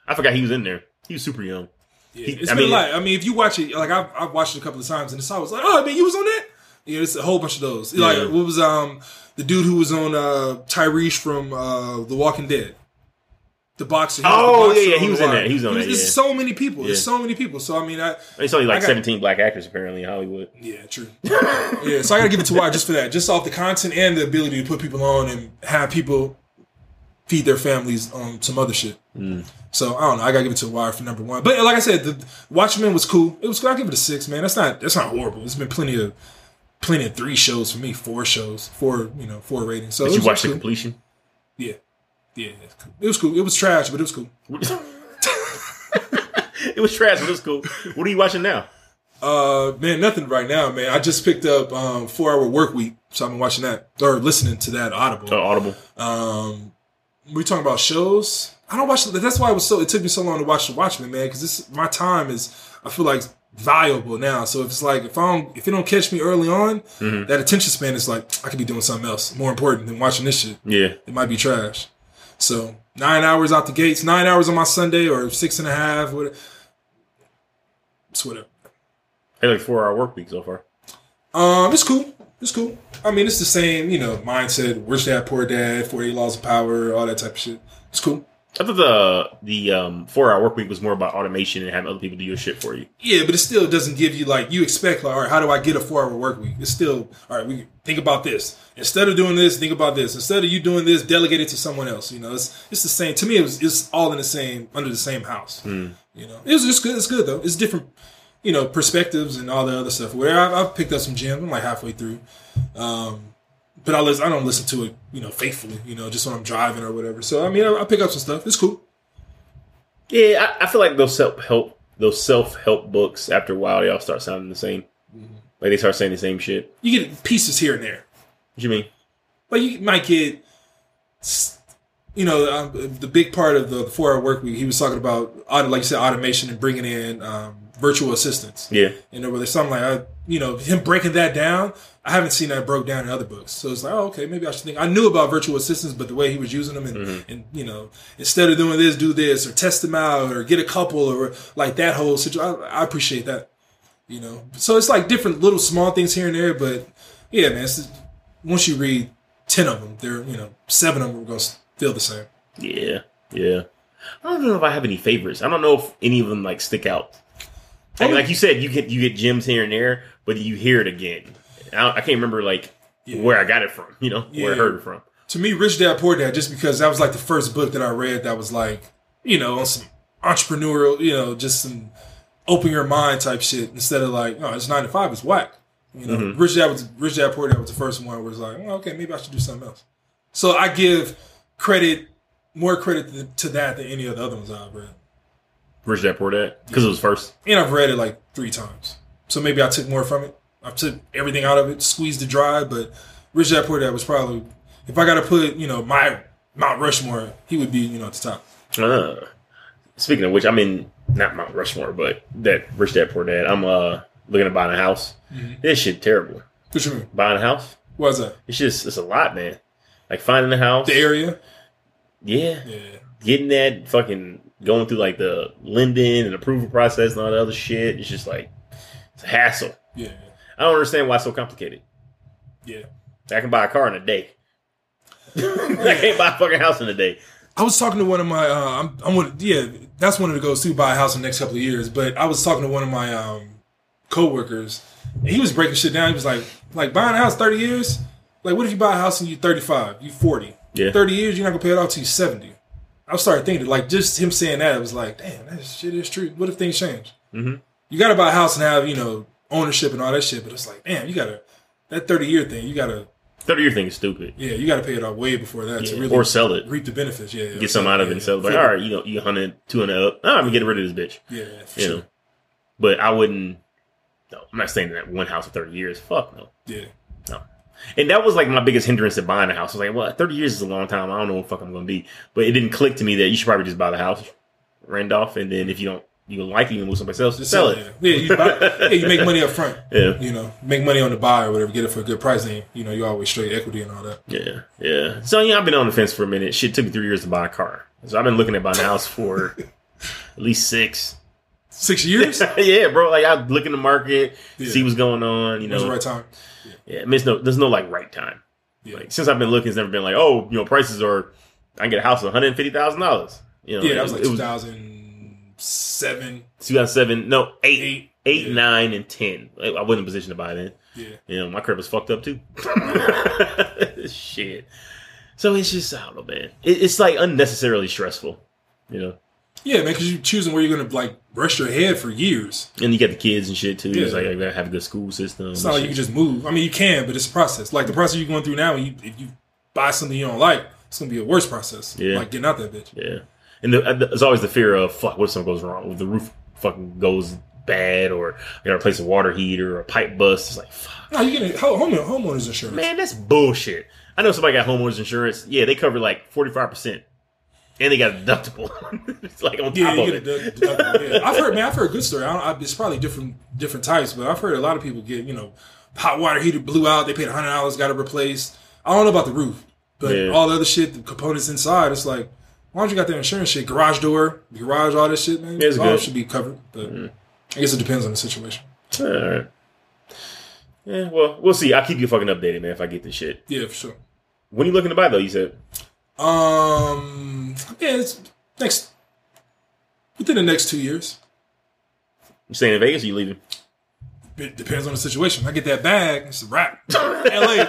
I forgot he was in there. He was super young. Yeah, He- it's I been mean- a lot. I mean, if you watch it, like I've, I've watched it a couple of times, and it's always like, oh, I mean, you was on that. Yeah, it's a whole bunch of those. Yeah. Like, what was um the dude who was on uh Tyreese from uh The Walking Dead, the boxer. He was the Oh, boxer yeah, yeah, he was in that. He was on that, There's yeah. so many people. There's so many people. So I mean, I It's only like got- 17 black actors apparently in Hollywood. yeah, true. yeah, so I got to give it to Wire just for that, just off the content and the ability to put people on and have people feed their families on some other shit. Mm. So I don't know. I gotta give it to Wire for number one. But like I said, the Watchmen was cool. It was cool. I give it a six, man. That's not that's not horrible. There's been plenty of plenty of three shows for me, four shows, four you know four ratings. So Did you watch the cool. completion? Yeah, yeah, it was cool. It was trash, but it was cool. it was trash, but it was cool. What are you watching now? Uh, man, nothing right now, man. I just picked up um Four Hour Work Week, so I've been watching that or listening to that Audible. Oh, Audible. Um, we talking about shows. I don't watch. That's why it was so. It took me so long to watch the Watchmen, man. Because this my time is. I feel like valuable now. So if it's like if I don't if it don't catch me early on, Mm-hmm. that attention span is like I could be doing something else more important than watching this shit. Yeah. It might be trash. So nine hours out the gates, nine hours on my Sunday, or six and a half. Whatever. It's whatever. Had like four hour work week so far. Um, it's cool. It's cool. I mean, it's the same, you know, mindset. Rich dad, poor dad, 48 laws of power, all that type of shit. It's cool. I thought the the um, four hour work week was more about automation and having other people do your shit for you. Yeah, but it still doesn't give you like you expect. Like, all right, how do I get a four hour work week? It's still all right. We think about this instead of doing this. Think about this instead of you doing this. Delegate it to someone else. You know, it's it's the same. To me, it was it's all in the same under the same house. You know, it's it's good. It's good though. It's different. You know, perspectives and all the other stuff. Where I've, I've picked up some gems. I'm like halfway through. Um, but I listen, I don't listen to it, you know, faithfully, you know, just when I'm driving or whatever. So I mean, I, I pick up some stuff. It's cool. Yeah, I, I feel like those self help those self help books after a while they all start sounding the same. Like they start saying the same shit. You get pieces here and there. What do you mean? like you might get you know um, the big part of the four hour work week he was talking about like you said automation and bringing in um, virtual assistants Yeah. you know where there's something like I, you know him breaking that down i haven't seen that broke down in other books so it's like oh okay maybe i should think i knew about virtual assistants but the way he was using them and, mm-hmm. and you know instead of doing this do this or test them out or get a couple or like that whole situation I, I appreciate that you know so it's like different little small things here and there but yeah, man. It's, once you read ten of them, they're you know seven of them are gonna feel the same. Yeah, yeah. I don't know if I have any favorites. I don't know if any of them like stick out. Like, Oh. like you said, you get you get gems here and there, but you hear it again. I, I can't remember like Yeah. where I got it from. You know, where I heard it from. To me, Rich Dad Poor Dad, just because that was like the first book that I read that was like you know on some entrepreneurial, you know, just some open your mind type shit instead of like, oh, it's nine to five, it's whack. You know, Mhm. Rich Dad was Rich Dad Poor Dad was the first one where it's like, well, okay, maybe I should do something else. So I give credit, more credit to, to that than any of the other ones I've read. Rich Dad Poor Dad because it was first. and I've read it like three times. So maybe I took more from it. I took everything out of it, squeezed it dry. But Rich Dad Poor Dad was probably, if I got to put, you know, my Mount Rushmore, he would be, you know, at the top. Uh, speaking of which, I'm in not Mount Rushmore, but that Rich Dad Poor Dad. I'm uh looking at buying a house. This shit terrible. What you mean? Buying a house, What is that? it's just it's a lot, man. Like finding a house, The area? yeah, Yeah. getting that fucking going through like the lending and approval process and all that other shit. It's just like it's a hassle. Yeah. I don't understand why it's so complicated. Yeah. I can buy a car in a day. I can't buy a fucking house in a day. I was talking to one of my, uh, I'm, I'm one, yeah, that's one of the goals to buy a house in the next couple of years. But I was talking to one of my um, coworkers, and he was breaking shit down. He was like, like buying a house 30 years? Like, what if you buy a house and you're 35, you 40? Yeah. 30 years, you're not gonna pay it off till you 70. I started thinking, like, just him saying that, it was like, damn, that shit is true. What if things change? Mhm. You gotta buy a house and have, you know, ownership and all that shit, but it's like, damn, you gotta, that 30 year thing, you gotta, Thirty year thing is stupid. yeah, you gotta pay it off way before that to really Or sell it. reap the benefits. Yeah, yeah. Get some out of it and sell it. Like, all right, you know, you 100, 200 up. Oh, I'm getting rid of this bitch. Yeah, You sure. know. But I wouldn't. No, I'm not saying that one house for 30 years. Fuck no. Yeah. And that was like my biggest hindrance to buying a house. I was like, well, 30 years is a long time. I don't know what the fuck I'm going to be. But it didn't click to me that you should probably just buy the house, rent off, and then if you don't, you don't like it, you can move someplace else, Just sell it. Yeah, you, buy, yeah, you make money up front. Yeah. You know, make money on the buy or whatever, get it for a good price, and you know, you always straight equity and all that. Yeah, yeah. So yeah, I've been on the fence for a minute. Shit took me three years to buy a car. So I've been looking at buying a house for at least six. Six years? yeah, bro. Like I look in the market, Yeah. see what's going on. You know, the right time? yeah. I mean, it's no, there's no like right time. Yeah. Like since I've been looking, it's never been like, oh, you know, prices are. I can get a house for one hundred fifty thousand dollars. You know, Yeah, that was like 2007, 2007. No, eight, eight. eight, Yeah. nine, and ten. Like, I wasn't in a position to buy then. Yeah. You know, my crib was fucked up too. Shit. So it's just I don't know, man. It, it's like unnecessarily stressful. You know, Yeah, man, because you're choosing where you're going to, like, rest your head for years. and you got the kids and shit too. It's Yeah. like I gotta have a good school system. It's not like you can just move. I mean, you can, but it's a process. Like, the process you're going through now, you, if you buy something you don't like, it's going to be a worse process. Yeah. Like, getting out that bitch. Yeah, and the, uh, there's always the fear of fuck. What if something goes wrong? If the roof fucking goes bad, or you gotta replace a water heater, or a pipe bust. It's like fuck. No, you get home, homeowner's insurance. Man, that's bullshit. I know somebody got homeowners insurance. Yeah, they cover like forty five percent, and they got a deductible. it's like on top Yeah, of you it. get a deductible. Yeah. I've heard, man, I've heard a good story. I don't, I, it's probably different different types, but I've heard a lot of people get, you know, hot water heater blew out. They paid hundred dollars, got it replaced. I don't know about the roof, but Yeah. all the other shit, the components inside, it's like, why don't you got that insurance shit? Garage door, garage, all this shit, man. It's all good. Should be covered, but mm. I guess it depends on the situation. All right. Yeah, well, we'll see. I'll keep you fucking updated, man. If I get this shit. Yeah, for sure. When you looking to buy though? You said. Um, yeah, it's next within the next two years. You staying in Vegas? Or you leaving? It depends on the situation. I get that bag, it's a wrap. LA,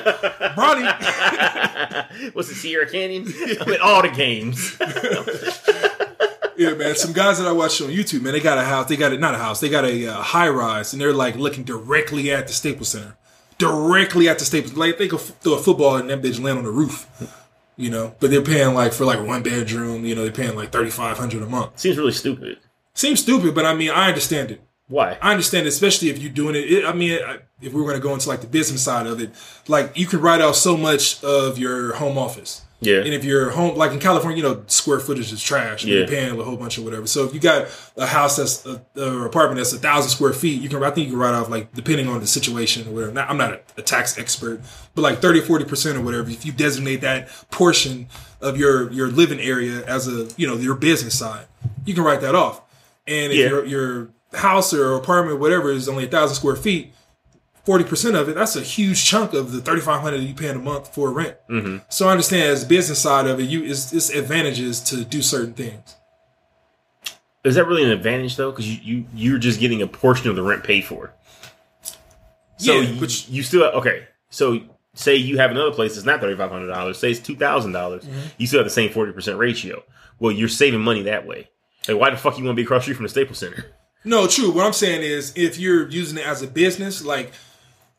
Brody. What's the Sierra Canyon? I'm at all the games. Yeah, man. Some guys that I watched on YouTube, man, they got a house. They got it, not a house. They got a uh, high rise, and they're like looking directly at the Staples Center, directly at the Staples. Like they could f- throw a football and that bitch land on the roof, you know. But they're paying like for like one bedroom, you know, they're paying like thirty five hundred a month. Seems really stupid. Seems stupid, but I mean, I understand it. Why? I understand, it, especially if you're doing it. it I mean, if we are going to go into like the business side of it, like you can write out so much of your home office. Yeah. And if you're home, like in California, you know, square footage is trash. Yeah. You're paying a whole bunch of whatever. So if you got a house that's a, or apartment that's a thousand square feet, you can, I think you can write off like, depending on the situation or whatever. Now, I'm not a, a tax expert, but like 30 or 40% or whatever, if you designate that portion of your, your living area as a, you know, your business side, you can write that off. And if Yeah. your, your house or apartment, whatever, is only a thousand square feet, forty percent of it, that's a huge chunk of the thirty five hundred you paying a month for rent. Mm-hmm. So I understand as business side of it, you it's, it's advantages to do certain things. Is that really an advantage though? Because you, you you're just getting a portion of the rent paid for. So Yeah, you, but- you still okay. So say you have another place that's not thirty five hundred dollars. Say it's $2,000, Mm-hmm. You still have the same forty percent ratio. Well, you're saving money that way. Like, why the fuck you want to be across the street from the Staples Center? No, true. What I'm saying is, if you're using it as a business, like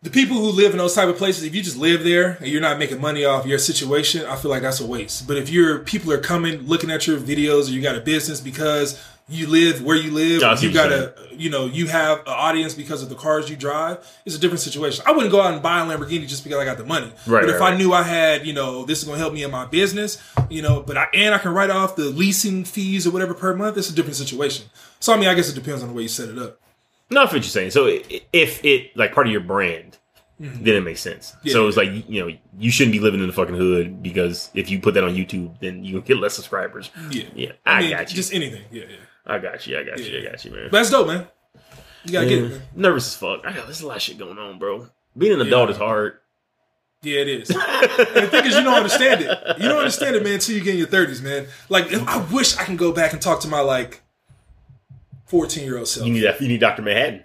the people who live in those type of places, if you just live there and you're not making money off your situation, I feel like that's a waste. But if your people are coming, looking at your videos, or you got a business because you live where you live, you got a, you know, you have an audience because of the cars you drive. It's a different situation. I wouldn't go out and buy a Lamborghini just because I got the money. Right, But if right, I right. knew I had, you know, this is going to help me in my business, you know, but I and I can write off the leasing fees or whatever per month, it's a different situation. So I mean, I guess it depends on the way you set it up. No, I feel what you're saying. So if it like part of your brand, then it makes sense. Mm-hmm. Yeah. So it's like you know you shouldn't be living in the fucking hood because if you put that on YouTube, then you get less subscribers. Yeah. Yeah, I, mean, got you. Just anything. Yeah, yeah. I got you. I got you. Yeah. I got you, man. But that's dope, man. You gotta get it, man. Nervous as fuck. I got there's a lot of shit going on, bro. Being an adult is hard. Yeah, it is. and the thing is, you don't understand it. You don't understand it, man, until you get in your thirties, man. Like, I wish I can go back and talk to my like fourteen year old self. You need that. You need Doctor Manhattan.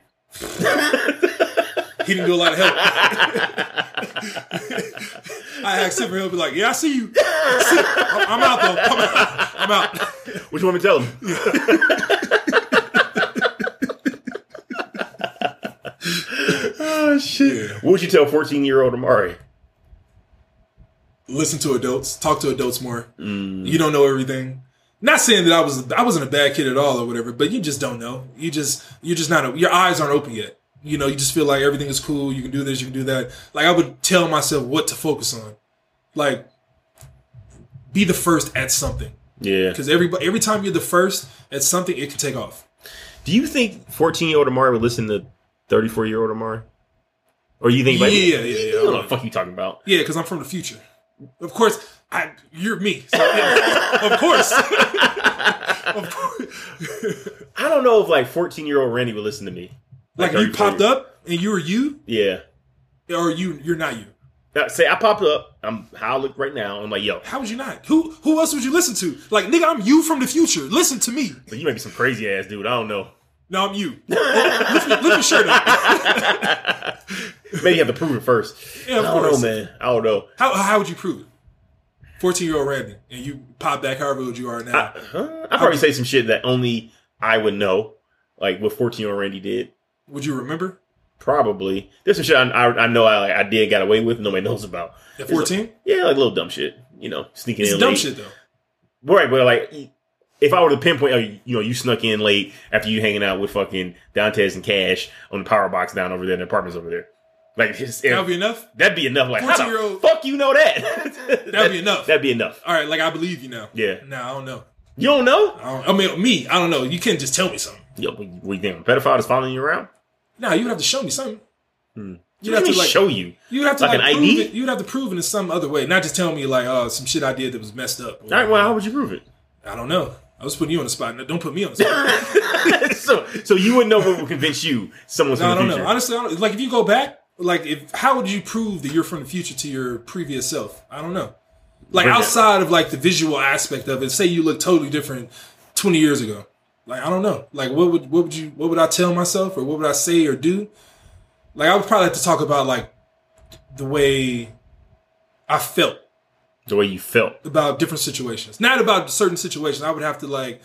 He didn't do a lot of help. I asked him for help. Be like, yeah, I see you. I see you. I'm, I'm out though. I'm out. I'm out. What you want me to tell him? oh shit! What would you tell fourteen year old Amari? Listen to adults. Talk to adults more. Mm. You don't know everything. Not saying that I was I wasn't a bad kid at all or whatever, but you just don't know. You just you're just not your eyes aren't open yet. You know, you just feel like everything is cool. You can do this, you can do that. Like I would tell myself what to focus on. Like be the first at something Yeah. because every every time you're the first at something, it can take off. Do you think fourteen year old Amari would listen to thirty four year old Amari? Or you think like Yeah, yeah, yeah. Know what the fuck you talking about? Yeah, because I'm from the future. Of course, I you're me. So, yeah, of course, of course. I don't know if like fourteen year old Randy would listen to me. Like you popped up and you were you, Yeah. or you you're not you. Now, say I popped up. I'm how I look right now. I'm like, yo, How would you not? Who who else would you listen to? Like nigga, I'm you from the future. Listen to me. But you might be some crazy ass dude. I don't know. No, I'm you. Lift, your- lift your shirt up. Maybe you have to prove it first. Yeah, of I don't course. know, man. I don't know. How how would you prove it? Fourteen year old Randy, and you pop back however old you are now. I? I'd probably say some shit that only I would know, like what 14 year old Randy did. would you remember Probably. There's some shit I, I, I know I, I did get away with, nobody knows about. at fourteen? Yeah, like little dumb shit. You know, sneaking It's in dumb late. shit though. Right, but like, if I were to pinpoint, oh, you know, you snuck in late after you hanging out with fucking Dantes and Cash on the power box down over there, in the apartments over there. Like, just, That would be enough. that'd be enough. Like, how the fuck you know that? That'd be enough. That'd be enough. All right, like I believe you now. Yeah. No, I don't know. You don't know? I, don't, I mean, me, I don't know. You can't just tell me something. Yo, we, we a pedophile is following you around? No, you would have to show me something. You You'd have to like show you. You would have to Like like, an prove ID? it. You would have to prove it in some other way, not just tell me like, oh, some shit I did that was messed up. All right, well, how would you prove it? I don't know. I was putting you on the spot. No, Don't put me on the spot. so, so you wouldn't know what would convince you someone's no, I don't future. know. Honestly, I don't, like if you go back, like if how would you prove that you're from the future to your previous self? I don't know. Like outside of like the visual aspect of it, say you look totally different twenty years ago. Like I don't know. Like what would what would you what would I tell myself or what would I say or do? Like I would probably have to talk about like the way I felt the way you felt. about different situations. Not about certain situations. I would have to like,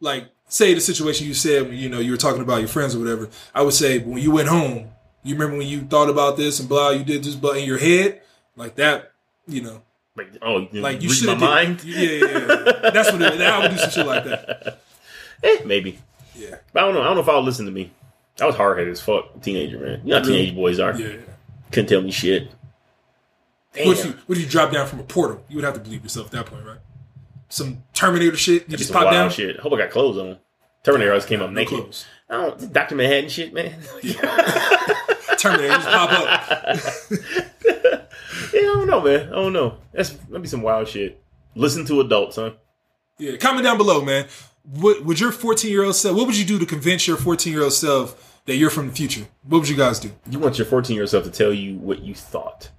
like say the situation you said when you know you were talking about your friends or whatever. I would say when you went home, you remember when you thought about this and blah, you did this, but in your head, like that, you know, Like, oh, you like you should have. mind? Yeah, yeah, yeah. That's what it, I would do some shit like that. Eh, maybe. Yeah, But I don't know. I don't know if I would listen to me. I was hard headed as fuck, teenager, man. You know how Really? teenage boys are. yeah. Couldn't tell me shit. Damn. What if you what if you drop down from a portal? You would have to believe yourself at that point, right? Some Terminator shit. You That'd just pop down. shit. Hope I got clothes on. Terminator always came up No naked. clothes. I don't Doctor Manhattan shit, man. Terminator just pop up. Yeah, I don't know, man. I don't know. That's that'd be some wild shit. Listen to adults, huh? Yeah, comment down below, man. What would your 14 year old self? What would you do to convince your 14 year old self that you're from the future, what would you guys do? You want your 14 year old self to tell you what you thought.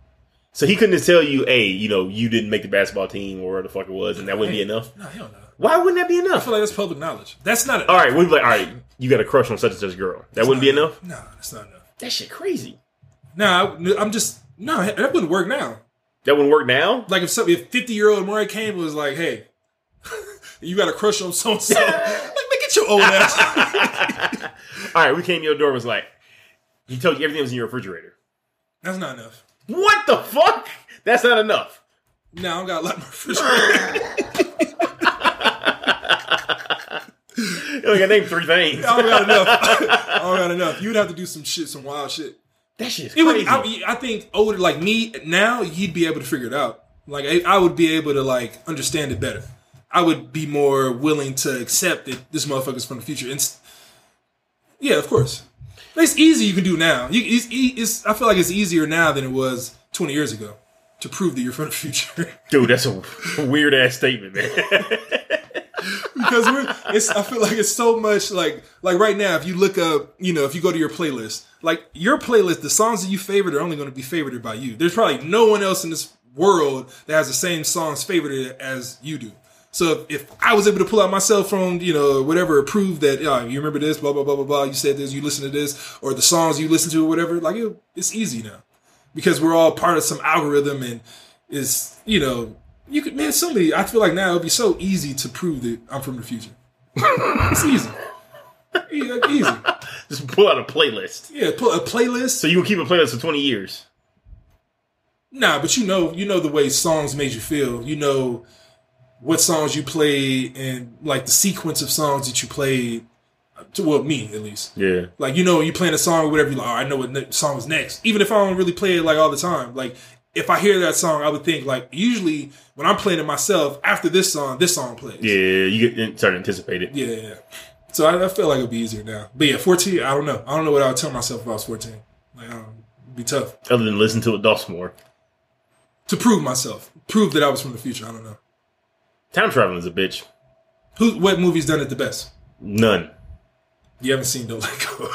So he couldn't just tell you, hey, you know, you didn't make the basketball team or whatever the fuck it was, and that wouldn't be enough. No, hell no. Why wouldn't that be enough? I feel like that's public knowledge. That's not. It. All right, we'd be like, all right, you got a crush on such and such girl. That wouldn't be enough. No, that's not enough. That shit crazy. Nah, I- I'm just no. That wouldn't work now. That wouldn't work now. Like if some if 50 year old Amari came was like, hey, you got a crush on so and so, like man, get your old ass. all right, we came to your door. Was like, he told you everything was in your refrigerator. That's not enough. What the fuck? That's not enough. No, I don't got a lot in my refrigerator. You to name three things. I don't got enough. I don't got enough. You'd have to do some shit, some wild shit. That shit's It would, crazy. I, I think older, like me now, you'd be able to figure it out. Like I, I would be able to like understand it better. I would be more willing to accept that this motherfucker's from the future. And yeah, of course, it's easy. You can do now. You, it's, it's, I feel like it's easier now than it was 20 years ago to prove that you're from the future. Dude, that's a weird ass statement, man. because we're, it's, I feel like it's so much like like right now. If you look up, you know, if you go to your playlist, like your playlist, the songs that you favorite are only going to be favorited by you. There's probably no one else in this world that has the same songs favorited as you do. So if, if I was able to pull out my cell phone, you know, whatever, prove that uh, you remember this, blah blah blah blah blah, you said this, you listen to this, or the songs you listen to, or whatever, like it, it's easy now because we're all part of some algorithm and is you know you could man somebody I feel like now it'd be so easy to prove that I'm from the future. it's easy. Yeah, easy. Just pull out a playlist. Yeah, put a playlist. So you will keep a playlist for 20 years. Nah, but you know, you know the way songs made you feel. You know what songs you played and like the sequence of songs that you played. To well, me at least. Yeah. Like you know, you playing a song or whatever. You like, oh, I know what ne- song is next. Even if I don't really play it like all the time. Like if I hear that song, I would think like usually when I'm playing it myself after this song, this song plays. Yeah, you get start to anticipate it. Yeah, yeah. yeah. So I, I feel like it'd be easier now. But yeah, 14, I don't know. I don't know what I would tell myself if I was 14. Like, I. It'd be tough. Other than listen to it adults more. To prove myself. Prove that I was from the future. I don't know. Time traveling is a bitch. Who? What movie's done it the best? None. You haven't seen Don't Let Go.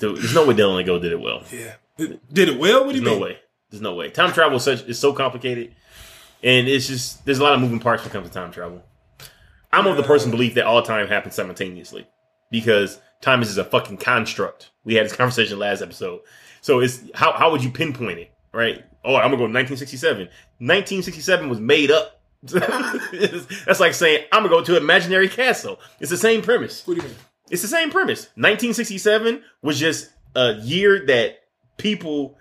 There's no way Don't Let Go did it well. yeah. Did it well? What do There's you no mean? way. There's no way. Time travel is such is so complicated, and it's just there's a lot of moving parts when it comes to time travel. I'm of the person belief that all time happens simultaneously because time is just a fucking construct. We had this conversation last episode. So it's how how would you pinpoint it, right? Oh, I'm gonna go 1967. 1967 was made up. That's like saying I'm gonna go to an imaginary castle. It's the same premise. What do you mean? It's the same premise. 1967 was just a year that people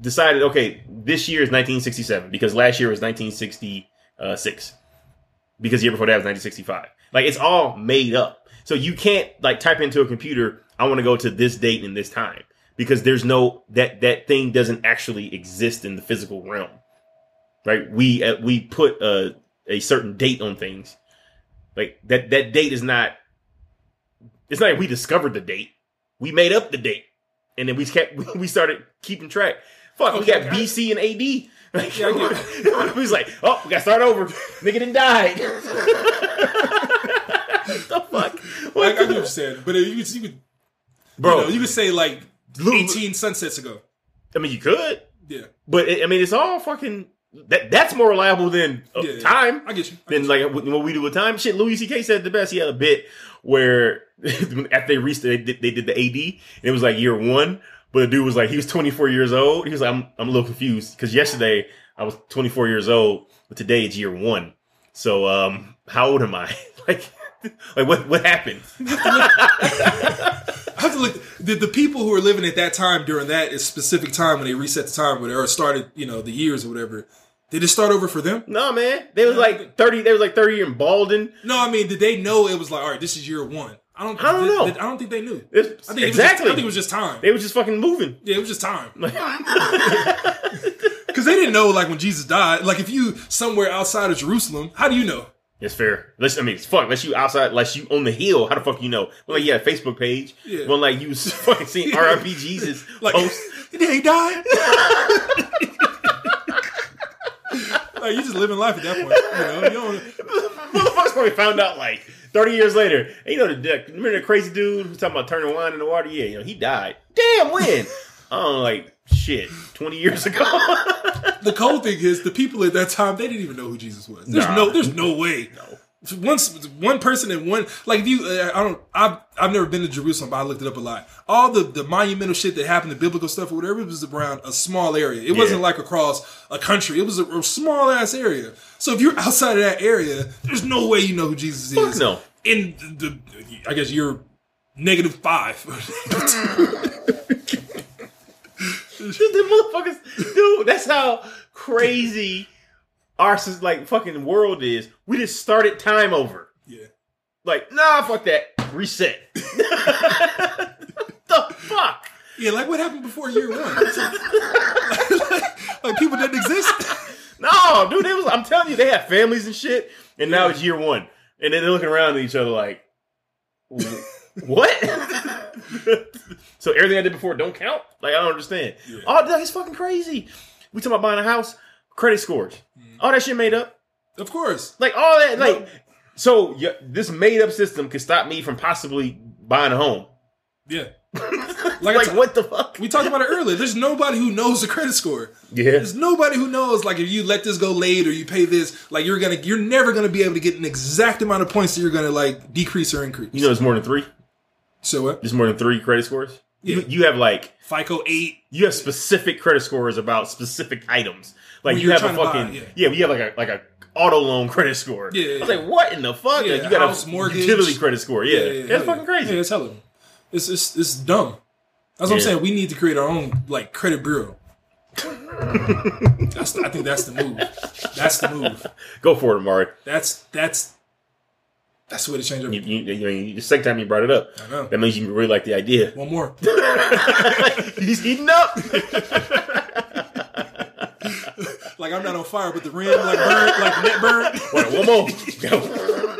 decided, okay, this year is 1967 because last year was 1966. Because the year before that was 1965. Like it's all made up. So you can't like type into a computer, I want to go to this date and this time because there's no that that thing doesn't actually exist in the physical realm. Right? We uh, we put a a certain date on things. Like that that date is not it's not like we discovered the date. We made up the date. And then we kept we started keeping track. Fuck, we got I. BC and AD. Like, Yeah, I was like, oh, we gotta start over. Nigga didn't die. the fuck? I, What I the- you're saying. But you could, you could, Bro, you, know, you could say like 18 sunsets ago. I mean, you could, Yeah. but it, I mean, it's all fucking. That that's more reliable than uh, Yeah, time. I get you. I than get like what what we do with time. Shit, Louis C.K. said the best. He had a bit where after they reached, they did, they did the AD, and it was like year one. But the dude was like, he was 24 years old. He was like, I'm, I'm a little confused because yesterday I was 24 years old, but today it's year one. So, um, how old am I? like, like what, what happened? I have to look. The, the people who were living at that time during that specific time when they reset the time, or started, you know, the years or whatever. Did it start over for them? no, man. They was like 30, they was like 30 in balding. No, I mean, did they know it was like, all right, this is year one? I don't. I don't did- know. did- I don't think they knew. It's- I think exactly. It was just, I think it was just time. They were just fucking moving. yeah, it was just time because they didn't know like when Jesus died. Like if you somewhere outside of Jerusalem, how do you know? It's fair. Unless I mean, it's fuck. Unless you outside, unless you on the hill, how the fuck you know? Well, like, yeah, Facebook page. Yeah. Well, like you was fucking seeing RIP Jesus Like post. did he die? like you just living life at that point. You know, you don't. Motherfuckers probably found out like 30 years later. And you know, the, remember the crazy dude who's talking about turning wine in the water? Yeah, you know, he died. Damn, when? I don't like, shit, 20 years ago. The cold thing is, the people at that time they didn't even know who Jesus was. There's Nah. no, there's no way. No. Once one person and one like if you, uh, I don't, I've I've never been to Jerusalem, but I looked it up a lot. All the the monumental shit that happened, the biblical stuff or whatever, it was around a small area. It wasn't like across a country. It was a, a small ass area. So if you're outside of that area, there's no way you know who Jesus Fuck is. no. In the, I guess you're negative five. the motherfuckers, dude, that's how crazy our like fucking world is. We just started time over. yeah. Like, nah, fuck that. Reset. the fuck? Yeah, like what happened before year one? like, people didn't exist. No, dude, it was. I'm telling you, they had families and shit, and now it's year one, and then they're looking around at each other like, what? so everything I did before don't count? Like I don't understand. Yeah. Oh, that's fucking crazy. We talking about buying a house, credit scores. All that shit made up. Of course. Like all that, like so. Yeah, this made up system could stop me from possibly buying a home. Yeah. Like, I t- what the fuck? We talked about it earlier. There's nobody who knows the credit score. Yeah, There's nobody who knows like if you let this go late or you pay this, like you're gonna you're never gonna be able to get an exact amount of points that you're gonna like decrease or increase. you know, it's more than three. so what? There's more than three credit scores. You, Yeah. you have like FICO eight. you have specific credit scores about specific items. Like When you have a to buy, fucking yeah. yeah. you have like a like a auto loan credit score. Yeah, I was yeah. like, what in the fuck? Yeah, like, you got house a mortgage. utility credit score. Yeah, hell that's fucking crazy. Yeah, it's hella. It's it's it's dumb. That's what I'm saying. We need to create our own like credit bureau. that's I think that's the move. That's the move. Go for it, Amari. That's that's that's the way to change You, everything. you, you, you, the second time you brought it up, I know. that means you really like the idea. One more. He's eating up. Like I'm not on fire, but the rim like burn, like the net burn. Wait, one more.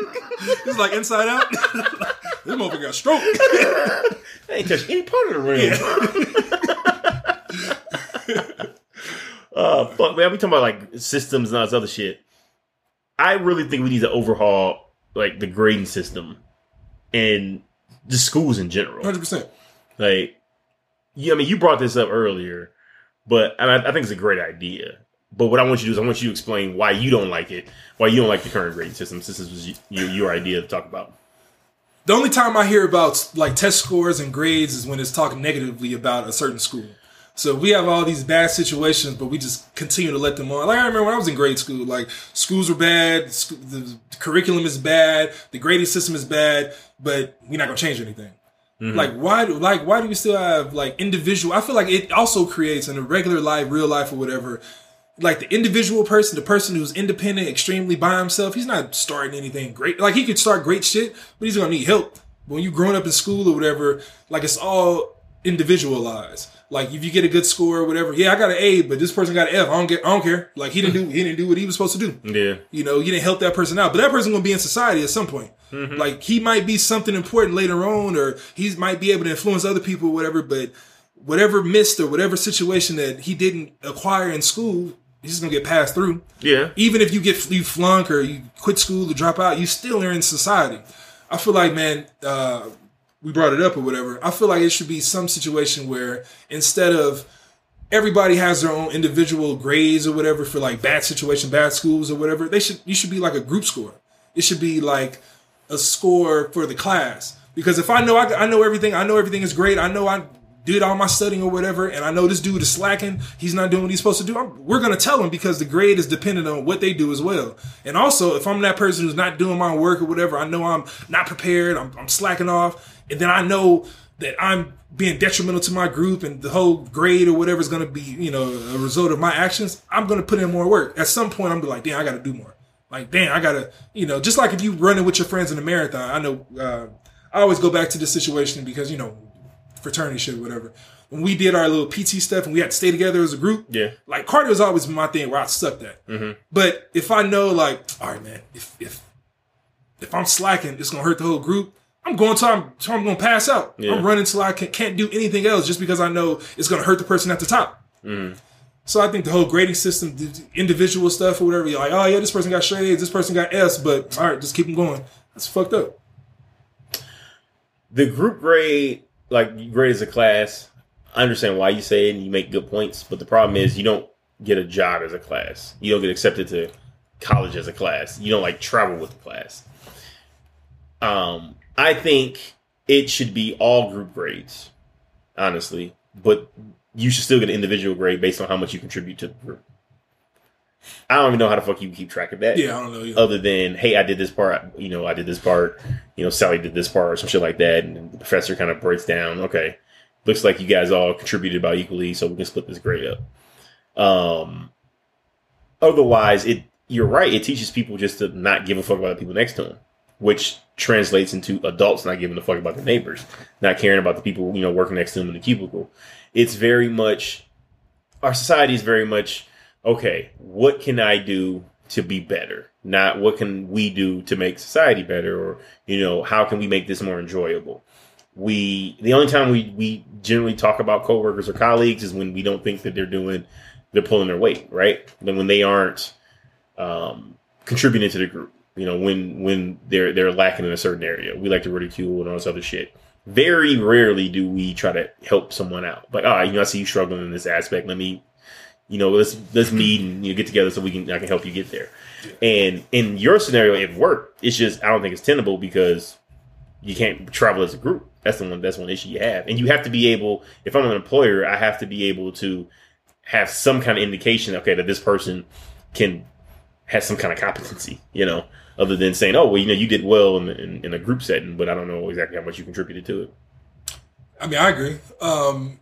It's like inside out. this motherfucker got stroke. I ain't touched any part of the room. uh, fuck, man. We talking about like systems and all this other shit. I really think we need to overhaul like the grading system and the schools in general. Hundred percent. Like, yeah, I mean, you brought this up earlier, but I, I think it's a great idea. But what I want you to do is I want you to explain why you don't like it, why you don't like the current grading system. Since this was your, your idea to talk about. The only time I hear about like test scores and grades is when it's talking negatively about a certain school. So we have all these bad situations, but we just continue to let them on. Like I remember when I was in grade school, like schools were bad, the curriculum is bad, the grading system is bad, but we're not gonna change anything. Mm-hmm. Like why? do- Like why do we still have like individual? I feel like it also creates in a regular life, real life, or whatever. Like the individual person, the person who's independent, extremely by himself, he's not starting anything great. Like he could start great shit, but he's gonna need help. But when you growing up in school or whatever, like it's all individualized. Like if you get a good score or whatever, yeah, I got an A, but this person got an F. I don't get, I don't care. Like he didn't do, he didn't do what he was supposed to do. Yeah, You know, you didn't help that person out, but that person gonna be in society at some point. Mm-hmm. Like he might be something important later on, or he might be able to influence other people, or whatever. But whatever missed or whatever situation that he didn't acquire in school, he's just gonna get passed through. yeah. Even if you get you flunk or you quit school or drop out, you still are in society. I feel like, man, uh, we brought it up or whatever. I feel like it should be some situation where instead of everybody has their own individual grades or whatever for like bad situation, bad schools or whatever, they should you should be like a group score. It should be like a score for the class. Because if I know I, I know everything, I know everything is great. I know I did all my studying or whatever, and I know this dude is slacking. He's not doing what he's supposed to do. I'm, we're gonna tell him because the grade is dependent on what they do as well. And also, if I'm that person who's not doing my work or whatever, I know I'm not prepared. I'm, I'm slacking off, and then I know that I'm being detrimental to my group and the whole grade or whatever is to be, you know, a result of my actions, I'm to put in more work. At some point, I'm gonna be like, damn, I got to do more. Like, damn, I got to, you know, just like if you running with your friends in a marathon, I know, uh, I always go back to this situation because, you know, fraternity shit whatever. When we did our little PT stuff and we had to stay together as a group, Yeah. like cardio has always my thing where I sucked at. Mm-hmm. But if I know, like, all right, man, if if if I'm slacking, it's gonna hurt the whole group. I'm going till I'm, till I'm gonna pass out. Yeah. I'm running till I can, can't do anything else just because I know it's gonna hurt the person at the top. Mm-hmm. So I think the whole grading system, the individual stuff or whatever, you're like, oh yeah, this person got straight A's, this person got S, but all right, just keep them going. That's fucked up. the group grade, like grade as a class, I understand why you say it and you make good points, but the problem is you don't get a job as a class. You don't get accepted to college as a class. You don't like travel with the class. Um, I think it should be all group grades, honestly, but you should still get an individual grade based on how much you contribute to the group. I don't even know how the fuck you keep track of that. Yeah, I don't know. Either. Other than, hey, I did this part, you know, I did this part, you know, Sally did this part or some shit like that, and the professor kind of breaks down. Okay, looks like you guys all contributed about equally, so we can split this grade up. Um, otherwise, it you're right. It teaches people just to not give a fuck about the people next to them, which translates into adults not giving a fuck about their neighbors, not caring about the people you know working next to them in the cubicle. It's very much our society is very much okay. What can I do to be better? Not what can we do to make society better, or you know how can we make this more enjoyable? We the only time we we generally talk about coworkers or colleagues is when we don't think that they're doing they're pulling their weight, right? Then when they aren't um, contributing to the group. You know, when when they're they're lacking in a certain area, we like to ridicule and all this other shit. Very rarely do we try to help someone out. Like, ah, you know, I see you struggling in this aspect. Let me, you know, let's let's meet and you know, get together so we can I can help you get there. And in your scenario, it worked. It's just I don't think it's tenable because you can't travel as a group. That's the one. That's one issue you have, and you have to be able. If I'm an employer, I have to be able to have some kind of indication. Okay, that this person can has some kind of competency, you know, other than saying, "Oh, well, you know, you did well in, in, in a group setting," but I don't know exactly how much you contributed to it. I mean, I agree. Um,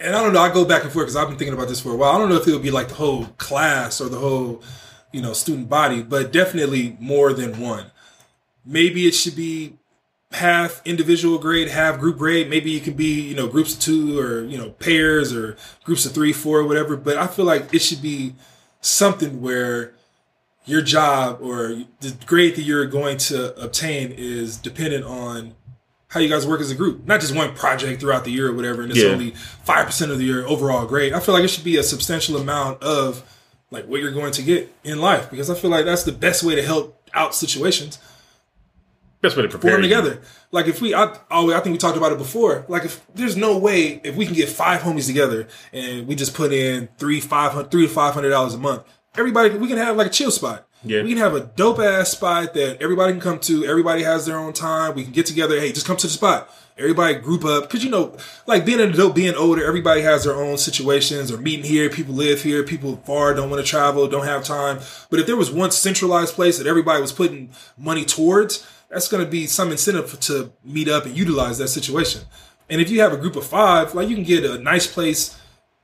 and I don't know. I go back and forth because I've been thinking about this for a while. I don't know if it would be like the whole class or the whole, you know, student body, but definitely more than one. Maybe it should be half individual grade, half group grade. Maybe it can be, you know, groups of two or, you know, pairs or groups of three, four, whatever. But I feel like it should be something where your job or the grade that you're going to obtain is dependent on how you guys work as a group, not just one project throughout the year or whatever, and it's Yeah. only five percent of the year overall grade. I feel like it should be a substantial amount of like what you're going to get in life because I feel like that's the best way to help out situations. Best way to prepare them together. Like if we, I, always, I think we talked about it before. Like if there's no way if we can get five homies together and we just put in three, five hundred, three to five hundred dollars a month, everybody we can have like a chill spot. Yeah. We can have a dope ass spot that everybody can come to. Everybody has their own time. We can get together. Hey, just come to the spot. Everybody group up. Cause you know, like being an adult, being older, everybody has their own situations or meeting here. People live here. People far don't want to travel, don't have time. But if there was one centralized place that everybody was putting money towards, that's going to be some incentive to meet up and utilize that situation. And if you have a group of five, like you can get a nice place,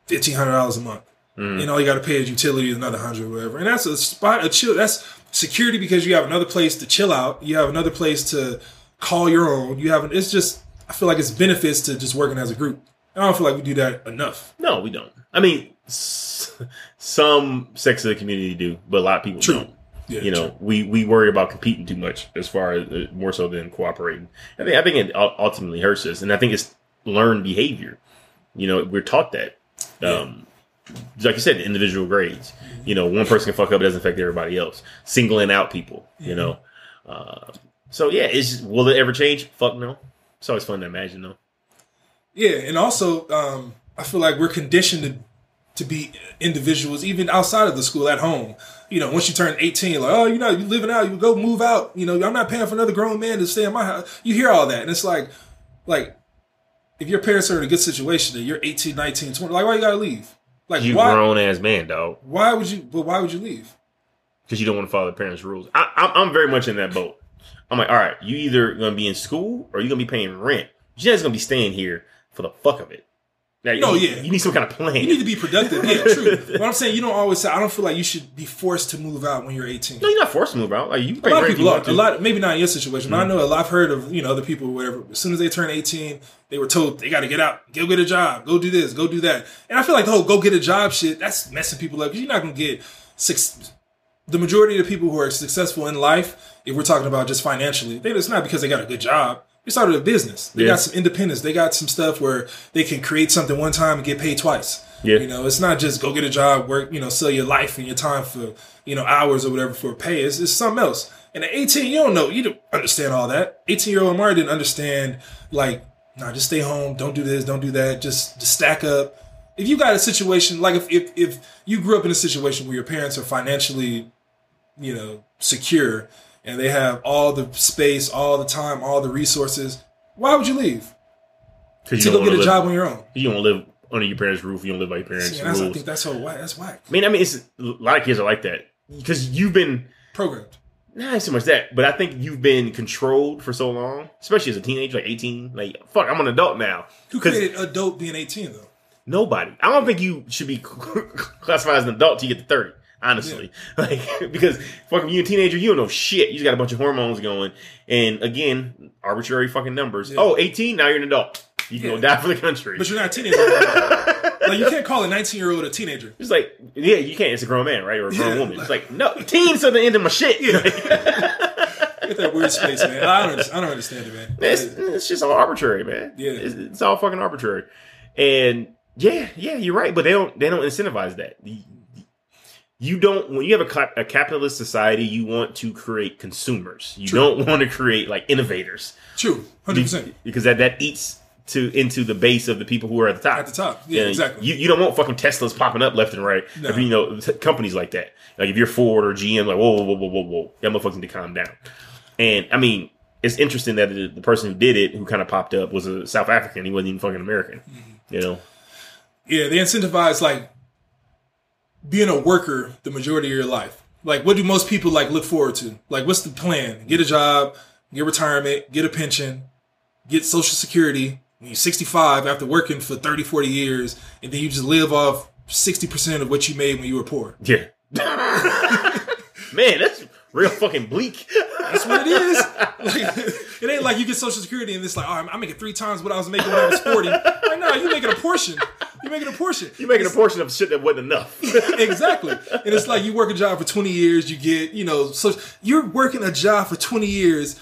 fifteen hundred dollars a month. And all you got to pay is utilities, another hundred, whatever. And that's a spot, a chill. That's security because you have another place to chill out. You have another place to call your own. You have. It's just. I feel like it's benefits to just working as a group. And I don't feel like we do that enough. No, we don't. I mean, s- some sects of the community do, but a lot of people True. don't. Yeah, you know, we, we worry about competing too much as far as uh, more so than cooperating. I think I think it ul- ultimately hurts us, and I think it's learned behavior. You know, we're taught that. Um, like you said, individual grades. You know, one person can fuck up, it doesn't affect everybody else. Singling out people. You know, uh, so yeah, it's will it ever change? Fuck no. It's always fun to imagine though. Yeah, and also um, I feel like we're conditioned to to be individuals even outside of the school at home. You know, once you turn 18, like, oh, you know, you living out, you go move out. You know, I'm not paying for another grown man to stay in my house. You hear all that, and it's like, like, if your parents are in a good situation and you're 18, 19, 20, like, why you gotta leave? Like, You why? grown ass man, dog. Why would you? But why would you leave? because you don't want to follow the parents' rules. I, I'm, I'm very much in that boat. I'm like, all right, you either gonna be in school or you're gonna be paying rent. You're just gonna be staying here for the fuck of it. Now, No, you, yeah. you need some kind of plan. You need to be productive. Yeah, true. But I'm saying you don't always say. I don't feel like you should be forced to move out when you're 18. no, you're not forced to move out. Like you A lot of people are. A lot, maybe not in your situation, but I mm-hmm. know a lot. I've heard of you know other people, whatever. As soon as they turn eighteen, they were told they got to get out, go get a job, go do this, go do that. And I feel like the whole go get a job shit that's messing people up because you're not gonna get six. The majority of the people who are successful in life, if we're talking about just financially, they, it's not because they got a good job. They started a business. They Yeah. got some independence. They got some stuff where they can create something one time and get paid twice. Yeah. You know, it's not just go get a job, work, you know, sell your life and your time for, you know, hours or whatever for pay. It's, it's something else. And at 18, you don't know, you don't understand all that. 18 year old Amari didn't understand, like, nah, just stay home, don't do this, don't do that, just, just stack up. If you got a situation, like if, if, if you grew up in a situation where your parents are financially, you know, secure and they have all the space, all the time, all the resources, why would you leave? To go get a job on your own. You don't live under your parents' roof. You don't live by your parents' See, that's, I think that's so whack. That's whack. I mean, I mean, it's a lot of kids are like that because you've been Programmed. not so much that, but I think you've been controlled for so long, especially as a teenager, like eighteen. Like, fuck, I'm an adult now. Who created adult being 18 though? Nobody. I don't think you should be classified as an adult till you get to thirty. Honestly, like because fucking you a teenager, you don't know shit. You just got a bunch of hormones going, and again, arbitrary fucking numbers. Yeah. Oh, 18, now you're an adult. You can Yeah. go die for the country. But you're not a teenager. like you can't call a 19 year old a teenager. It's like, yeah, you can't. It's a grown man, right? Or a grown Yeah. woman. It's like, no, teens are the end of my shit. Get that weird space, man. I don't, I don't understand it, man. it's, it's just all arbitrary, man. Yeah. It's, it's all fucking arbitrary. And yeah, yeah, you're right. But they don't, they don't incentivize that. You don't, when you have a, a capitalist society, you want to create consumers. You True. don't want to create like innovators. True, 100% Because that, that eats to, into the base of the people who are at the top. at the top. Yeah, Yeah, exactly. You, you don't want fucking Teslas popping up left and right. No. If you know t- companies like that, like if you're Ford or GM, like whoa, whoa, whoa, whoa, whoa, that motherfuckers need to calm down. And I mean, it's interesting that the, the person who did it, who kind of popped up, was a South African. He wasn't even fucking American. Mm-hmm. You know, yeah, they incentivize like being a worker the majority of your life. Like, what do most people like look forward to? Like, what's the plan? Get a job, get retirement, get a pension, get social security when you're 65 after working for 30, 40 years, and then you just live off 60% of what you made when you were poor. yeah. Man, that's real fucking bleak. That's what it is. Like, it ain't like you get Social Security and it's like, oh, I'm, I'm making three times what I was making when I was 40. Like, no, you're making a portion. You're making a portion. You're making a portion of shit that wasn't enough. exactly. And it's like you work a job for 20 years, you get, you know, so you're working a job for 20 years.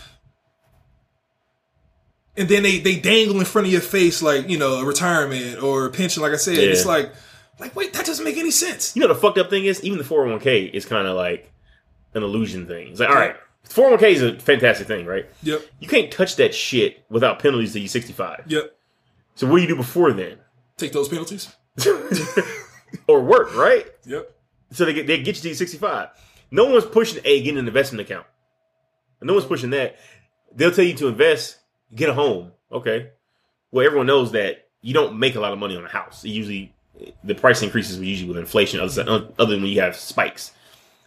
And then they, they dangle in front of your face like, you know, a retirement or a pension, like I said. Yeah. It's like, like, wait, that doesn't make any sense. You know, the fucked up thing is, even the 401k is kind of like an illusion thing. It's like, all right, 401k is a fantastic thing, right? Yep. You can't touch that shit without penalties till you're 65. Yep. So what do you do before then? Take those penalties. or work, right? Yep. So they get they get you to 65. No one's pushing a get an investment account. No one's pushing that. They'll tell you to invest, get a home. Okay. Well, everyone knows that you don't make a lot of money on a house. It usually the price increases usually with inflation, other than, other than when you have spikes.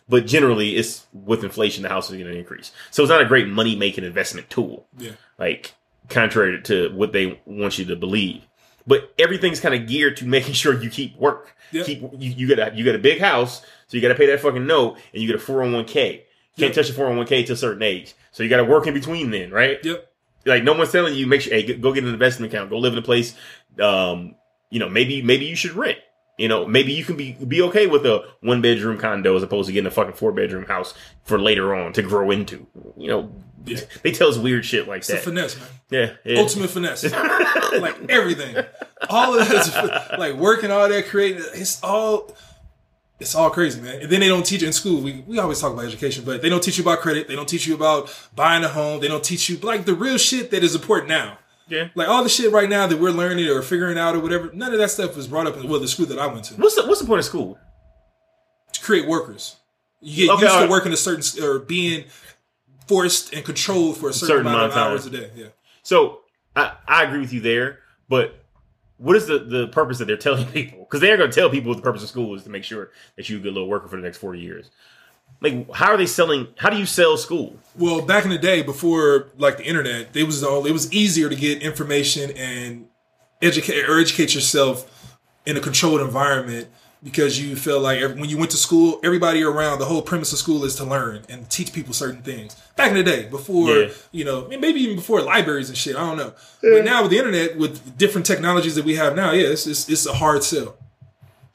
But generally, it's with inflation, the house is going to increase. So it's not a great money making investment tool. Yeah. like contrary to what they want you to believe. But everything's kind of geared to making sure you keep work. Yeah. Keep you, you got a you got a big house, so you got to pay that fucking note, and you get a four hundred one k. Can't Yeah. touch a four hundred one k to a certain age, so you got to work in between then, right? Yep. Like no one's telling you make sure hey go get an investment account, go live in a place. Um, you know maybe maybe you should rent. You know maybe you can be be okay with a one bedroom condo as opposed to getting a fucking four bedroom house for later on to grow into. You know Yeah. they tell us weird shit like It's that. finesse, man. yeah, yeah. Ultimate finesse. like everything. All of that like working all that creating it's all it's all crazy, man. And then they don't teach in school. We we always talk about education, but they don't teach you about credit. They don't teach you about buying a home. They don't teach you like the real shit that is important now. yeah. Like all the shit right now that we're learning or figuring out or whatever, none of that stuff was brought up in well the school that I went to. What's the, what's the point of school? To create workers. You get Okay, used all to working a certain or being forced and controlled for a certain, amount, of hours a day. Yeah. So I, I agree with you there, but what is the, the purpose that they're telling people? Because they're going to tell people what the purpose of school is to make sure that you're a good little worker for the next 40 years. Like, how are they selling? How do you sell school? Well, back in the day, before like the internet, it was all it was easier to get information and educate or educate yourself in a controlled environment because you feel like every, when you went to school, everybody around the whole premise of school is to learn and teach people certain things. Back in the day, before Yeah. you know, maybe even before libraries and shit, I don't know. But now with the internet, with different technologies that we have now, yeah, it's it's, it's a hard sell.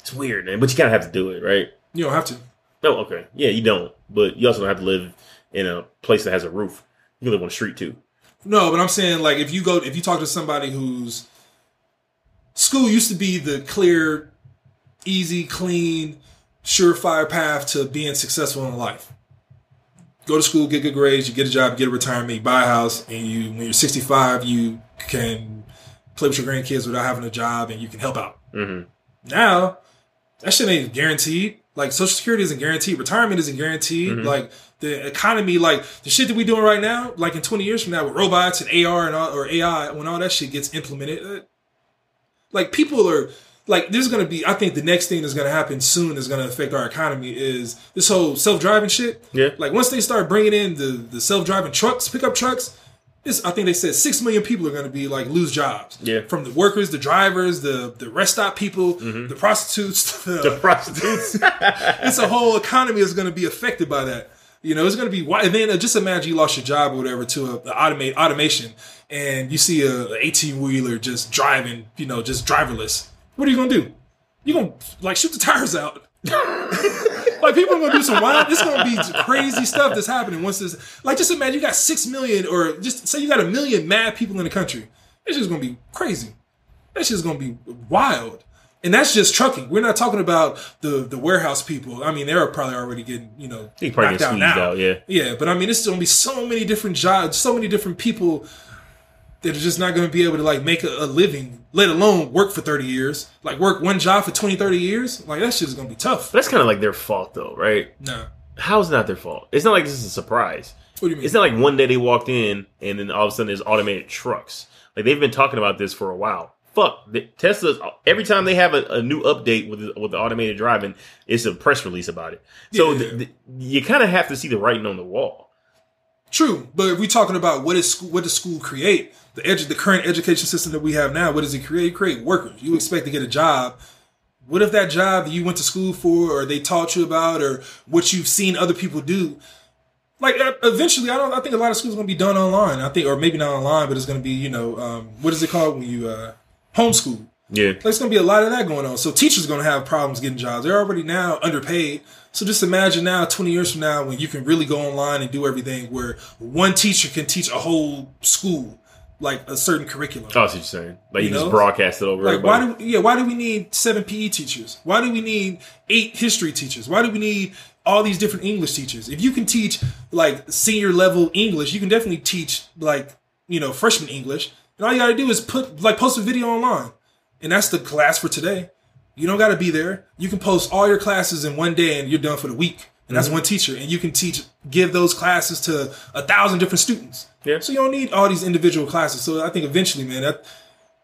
It's weird, man, but you kind of have to do it, right? You don't have to. Oh, okay. Yeah, you don't, but you also don't have to live in a place that has a roof. You can live on the street too. No, but I'm saying like if you go if you talk to somebody who's school used to be the clear easy, clean, surefire path to being successful in life. Go to school, get good grades, you get a job, get a retirement, you buy a house, and you when you're 65, you can play with your grandkids without having a job, and you can help out. hmm Now, that shit ain't guaranteed. Like Social Security isn't guaranteed. Retirement isn't guaranteed. Mhm. Like the economy, like the shit that we doing right now, like in 20 years from now with robots and AR and all, or AI, when all that shit gets implemented, uh, like people are like there's gonna be. I think the next thing that's gonna happen soon is gonna affect our economy is this whole self driving shit. Yeah. Like once they start bringing in the the self driving trucks, pickup trucks. This, I think they said six million people are going to be like lose jobs. Yeah. from the workers, the drivers, the the rest stop people, the prostitutes, the, The prostitutes. it's a whole economy is going to be affected by that. You know, it's going to be why. And then uh, just imagine you lost your job or whatever to a automate automation, and you see a eighteen wheeler just driving. You know, just driverless. What are you to do? You to like shoot the tires out? like people are to do some wild. It's going to be crazy stuff that's happening once this. Like just imagine you got six million, or just say you got a million mad people in the country. It's just to be crazy. That's just to be wild. And that's just trucking. We're not talking about the the warehouse people. I mean, they're probably already getting you know probably knocked out now. out. Yeah. Yeah, but I mean, it's to be so many different jobs, so many different people that are just not going to be able to like make a, a living, let alone work for 30 years. Like work one job for 20, 30 years. Like that shit's going to be tough. But that's kind of like their fault, though, right? No. How is it not their fault? It's not like this is a surprise. What do you mean? It's not like one day they walked in and then all of a sudden there's automated trucks. Like they've been talking about this for a while. Fuck the, Tesla's. Every time they have a, a new update with the, with the automated driving, it's a press release about it. So Yeah. th- th- you kind of have to see the writing on the wall. True, but if we're talking about what is school, what does school create? The edu- the current education system that we have now, what does it create? Create workers. You expect to get a job. What if that job that you went to school for, or they taught you about, or what you've seen other people do? Like eventually, I don't. I think a lot of schools going to be done online. I think, or maybe not online, but it's going to be you know um, what is it called when you uh, homeschool? Yeah. There's going to be a lot of that going on. So teachers are going to have problems getting jobs. They're already now underpaid. So just imagine now, 20 years from now, when you can really go online and do everything where one teacher can teach a whole school, like a certain curriculum. Oh, I see what you're saying. Like you, You just broadcast it over. Like why everybody. do yeah why do we need seven PE teachers? Why do we need eight history teachers? Why do we need all these different English teachers? If you can teach like senior level English, you can definitely teach like you know freshman English. And all you got to do is put like post a video online, and that's the class for today. You don't got to be there. You can post all your classes in one day, and you're done for the week. And that's one teacher, and you can teach give those classes to a thousand different students. Yeah. So you don't need all these individual classes. So I think eventually, man, that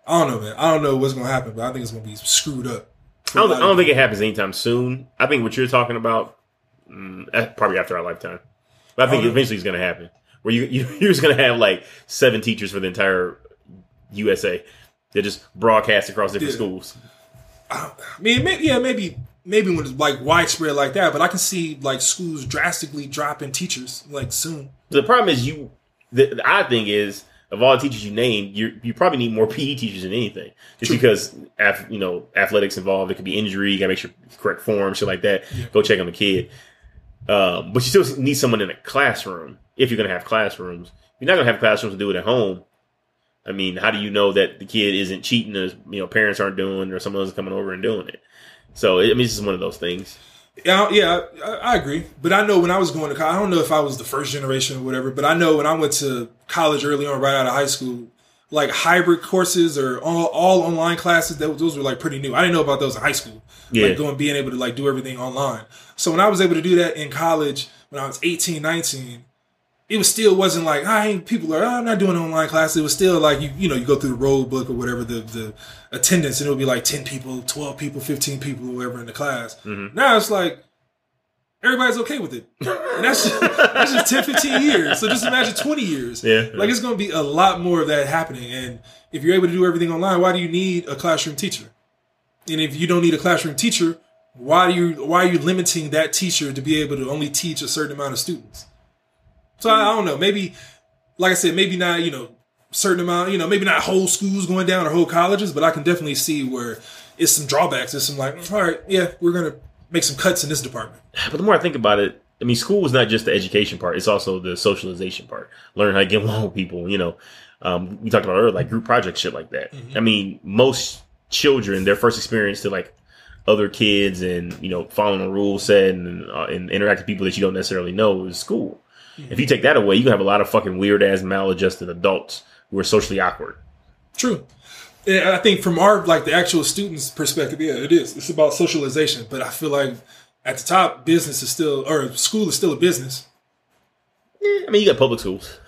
I don't know, man. I don't know what's gonna happen, but I think it's gonna be screwed up. I don't, I don't think it happens anytime soon. I think what you're talking about, mm, probably after our lifetime. But I think no. eventually it's going to happen. Where you, you you're just going to have like seven teachers for the entire USA that just broadcast across different Yeah. schools. I mean, maybe, yeah, maybe, maybe when it's like widespread like that, but I can see like schools drastically dropping teachers like soon. The problem is you. The, the odd thing is, of all the teachers you name, you you probably need more PE teachers than anything, just True. because af, you know athletics involved. It could be injury. You got to make sure correct form, shit like that. Yeah. Go check on the kid. Um, but you still need someone in a classroom if you're going to have classrooms. You're not going to have classrooms to do it at home. I mean, how do you know that the kid isn't cheating as you know parents aren't doing or someone else is coming over and doing it? So I mean, it's just one of those things. Yeah, yeah, I, I agree. But I know when I was going to college, I don't know if I was the first generation or whatever, but I know when I went to college early on, right out of high school, like hybrid courses or all, all online classes, that, those were like pretty new. I didn't know about those in high school. Yeah. Like going, being able to like do everything online. So when I was able to do that in college, when I was 18, 19, it was still wasn't like I ain't people are oh, I'm not doing online classes. It was still like you you know you go through the roll book or whatever the the attendance and it'll be like ten people, twelve people, fifteen people, whoever in the class. Mm-hmm. Now it's like everybody's okay with it, and that's just, that's just 10, 15 years. So just imagine twenty years. Yeah. like it's going to be a lot more of that happening. And if you're able to do everything online, why do you need a classroom teacher? And if you don't need a classroom teacher, why do you why are you limiting that teacher to be able to only teach a certain amount of students? So I, I don't know. Maybe, like I said, maybe not. You know, certain amount. You know, maybe not whole schools going down or whole colleges, but I can definitely see where it's some drawbacks. It's some like, all right, yeah, we're gonna make some cuts in this department. But the more I think about it, I mean, school is not just the education part; it's also the socialization part. Learn how to get along with people. You know, um, we talked about earlier, like group project shit like that. I mean, most children, their first experience to like other kids and you know following a rule set and uh, and interacting with people that you don't necessarily know is school. Mm-hmm. If you take that away, you have a lot of fucking weird ass maladjusted adults who are socially awkward. True. And I think from our like the actual students' perspective, yeah, it is. It's about socialization. But I feel like at the top, business is still or school is still a business. Eh, I mean, you got public schools.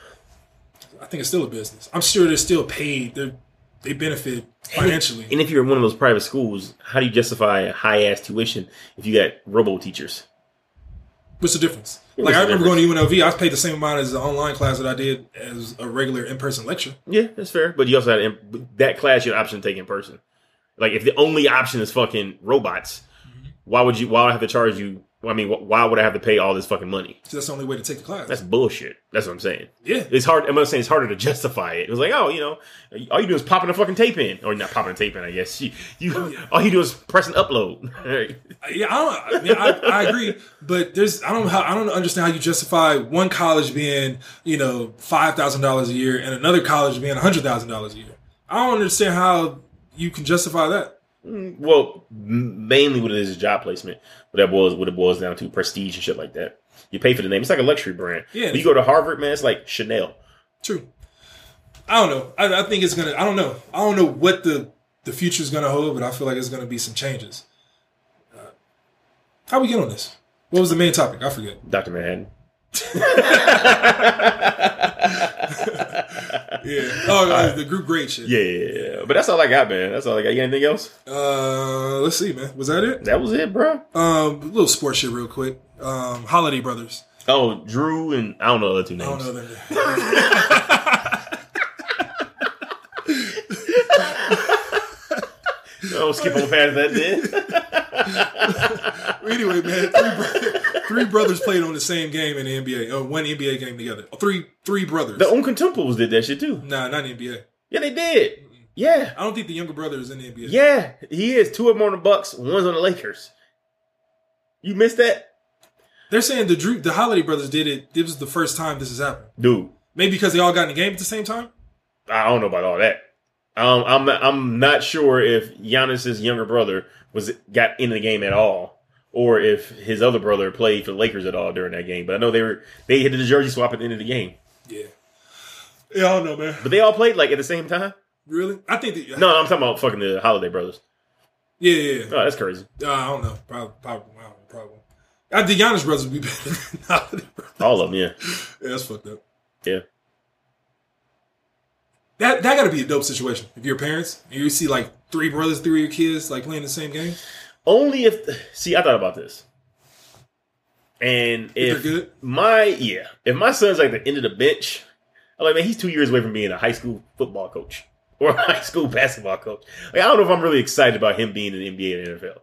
I think it's still a business. I'm sure they're still paid. They they benefit financially. And if you're in one of those private schools, how do you justify a high ass tuition if you got robo teachers? What's the difference? Like I remember going to UNLV, I paid the same amount as the online class that I did as a regular in person lecture. Yeah, that's fair. But you also had in- that class you had option to take in person. Like if the only option is fucking robots, mm-hmm. why would you? Why would I have to charge you? I mean, wh- why would I have to pay all this fucking money? So that's the only way to take the class. That's bullshit. That's what I'm saying. yeah. It's hard. I'm not saying it's harder to justify it. It was like, oh, you know, all you do is popping a fucking tape in, or not popping a tape in. I guess you, you oh, all you do is press and upload. Uh, yeah, I don't. I, mean, I, I agree, but there's I don't I don't understand how you justify one college being you know five thousand dollars a year and another college being hundred thousand dollars a year. I don't understand how you can justify that. Mm, well, mainly what it is is job placement. What that boils, what it boils down to, prestige and shit like that. You pay for the name. It's like a luxury brand. Yeah. When you go to Harvard, man, it's like Chanel. True. I don't know. I, I think it's gonna. I don't know. I don't know what the the future is gonna hold, but I feel like it's gonna be some changes. Uh, how we get on this? What was the main topic? I forget. Dr. Manhattan. Yeah. Oh, uh, the group grade shit. Yeah, yeah, yeah. But that's all I got, man. That's all I got. You got anything else? Uh, let's see, man. Was that it? That was it, bro. Um, a little sports shit, real quick. Um, Holiday Brothers. Oh, Jrue and I don't know the other two I names. don't know that. Oh, skip on past that then. anyway, man, three, bro- three brothers played on the same game in the NBA. Oh, uh, one NBA game together. Three, three brothers. the Antetokounmpos did that shit too. Nah, not in the NBA. Yeah, they did. Yeah. I don't think the younger brother is in the NBA. Yeah, he is. Two of them on the Bucks, one's on the Lakers. You missed that? They're saying the Jrue, the Holiday brothers did it. This was the first time this has happened. Dude, Maybe because they all got in the game at the same time. I don't know about all that. Um, I'm not, I'm not sure if Giannis's younger brother was got in the game at all, or if his other brother played for the Lakers at all during that game. But I know they were they hit the jersey swap at the end of the game. Yeah. Yeah, I don't know, man. But they all played like at the same time. Really? I think that. No, I'm talking about fucking the Holiday brothers. Yeah, yeah. yeah. Oh, that's crazy. Uh, I don't know. Probably, probably, I don't know, probably. I think Giannis brothers would be better than Holiday brothers. All of them, yeah, Yeah, that's fucked up. yeah. That that got to be a dope situation. If you're parents and you see like three brothers, three of your kids like playing the same game, Only if see, I thought about this, and if my yeah, if my son's like the end of the bench, I'm like, man, he's two years away from being a high school football coach or a high school basketball coach. Like, I don't know if I'm really excited about him being in the NBA and NFL.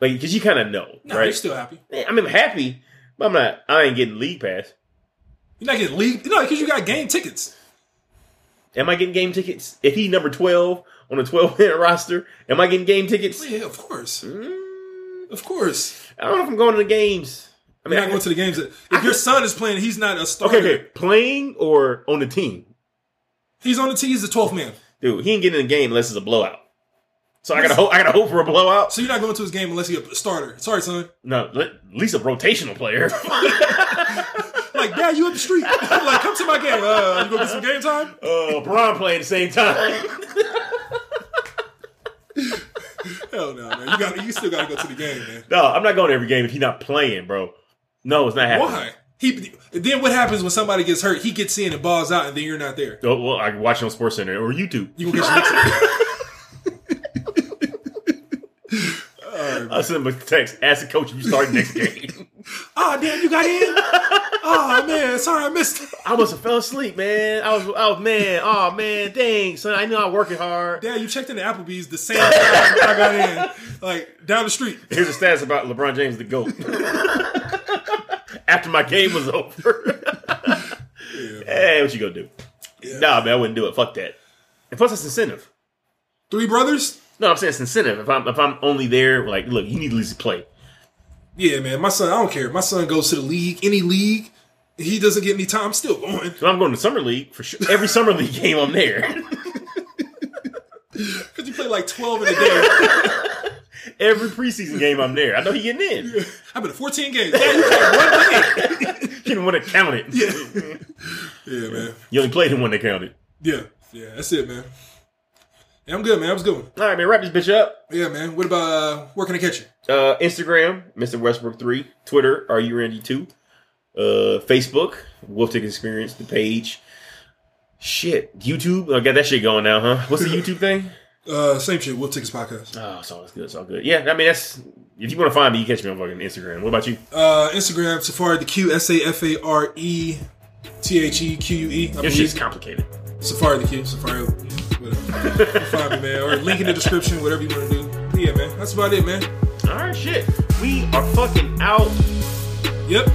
Like, because you kind of know, No, you're still happy. Yeah, I mean, I'm happy, but I'm not. I ain't getting league pass. You're not getting league. No, because you got game tickets. Am I getting game tickets? If he number twelve on a twelve man roster, am I getting game tickets? Yeah, of course, Mm, of course. I don't know if I'm going to the games. I You're mean, not I- going to the games. If your son is playing, he's not a starter. okay, okay, playing or on the team. He's on the team. He's the 12th man. Dude, he ain't getting in the game unless it's a blowout. So I gotta hope. I gotta hope for a blowout. So you're not going to his game unless he's a starter. Sorry, son. No, at least a rotational player. Like, yeah, you up the street. like, come to my game. Uh, you gonna get some game time? uh, Braun playing at the same time. Hell no, man. You got. You still got to go to the game, man. no, I'm not going to every game if he's not playing, bro. No, it's not happening. Why? He then what happens when somebody gets hurt? He gets in and balls out, and then you're not there. Oh, well, I can watch it on Sports Center or YouTube. You gonna get your I send him a text, ask the coach if you start next game. Ah, damn, you got in. Oh man, sorry I missed. it. I must have fell asleep, man. I was, I was, man. Oh man, dang, son. I knew I was working hard. Dad, you checked in the Applebee's the same time I got in, like down the street. Here's the stats about LeBron James the GOAT. After my game was over. hey, what you gonna do? Yeah. Nah, man, I wouldn't do it. Fuck that. And plus, it's incentive. Three brothers. No, I'm saying it's incentive. If I'm if I'm only there, like, look, you need to at least play. Yeah, man. My son, I don't care. My son goes to the league, any league. He doesn't get any time. I'm still going So I'm going to summer league for sure. Every summer league game, I'm there. because you play like twelve in a day. Every preseason game, I'm there. I know he getting in. I've been to 14 games. Yeah, you played one game. You didn't want to count it. Yeah. Yeah, man. You only played him when they counted. Yeah. Yeah, that's it, man. Yeah, I'm good, man. I was good. All right, man. Wrap this bitch up. Yeah, man. What about uh, where can I catch you? Uh, Instagram, Mr. Westbrook three. Twitter, Are You Randy two. Uh, Facebook, Wolf Tick Experience, the page. Shit, YouTube. I got that shit going now, huh? What's the YouTube thing? Uh, same shit. Wolf Tickets podcast. Oh, it's all good. It's all good. Yeah, I mean that's if you want to find me, you catch me on fucking Instagram. What about you? Uh, Instagram Safari the Q S A F A R E T H E Q U E. I Your shit's complicated. Safari the Q. Safari. Whatever. Find me, man. Or link in the description. Whatever you want to do. But yeah, man. That's about it, man. All right, shit. We are fucking out. Yep.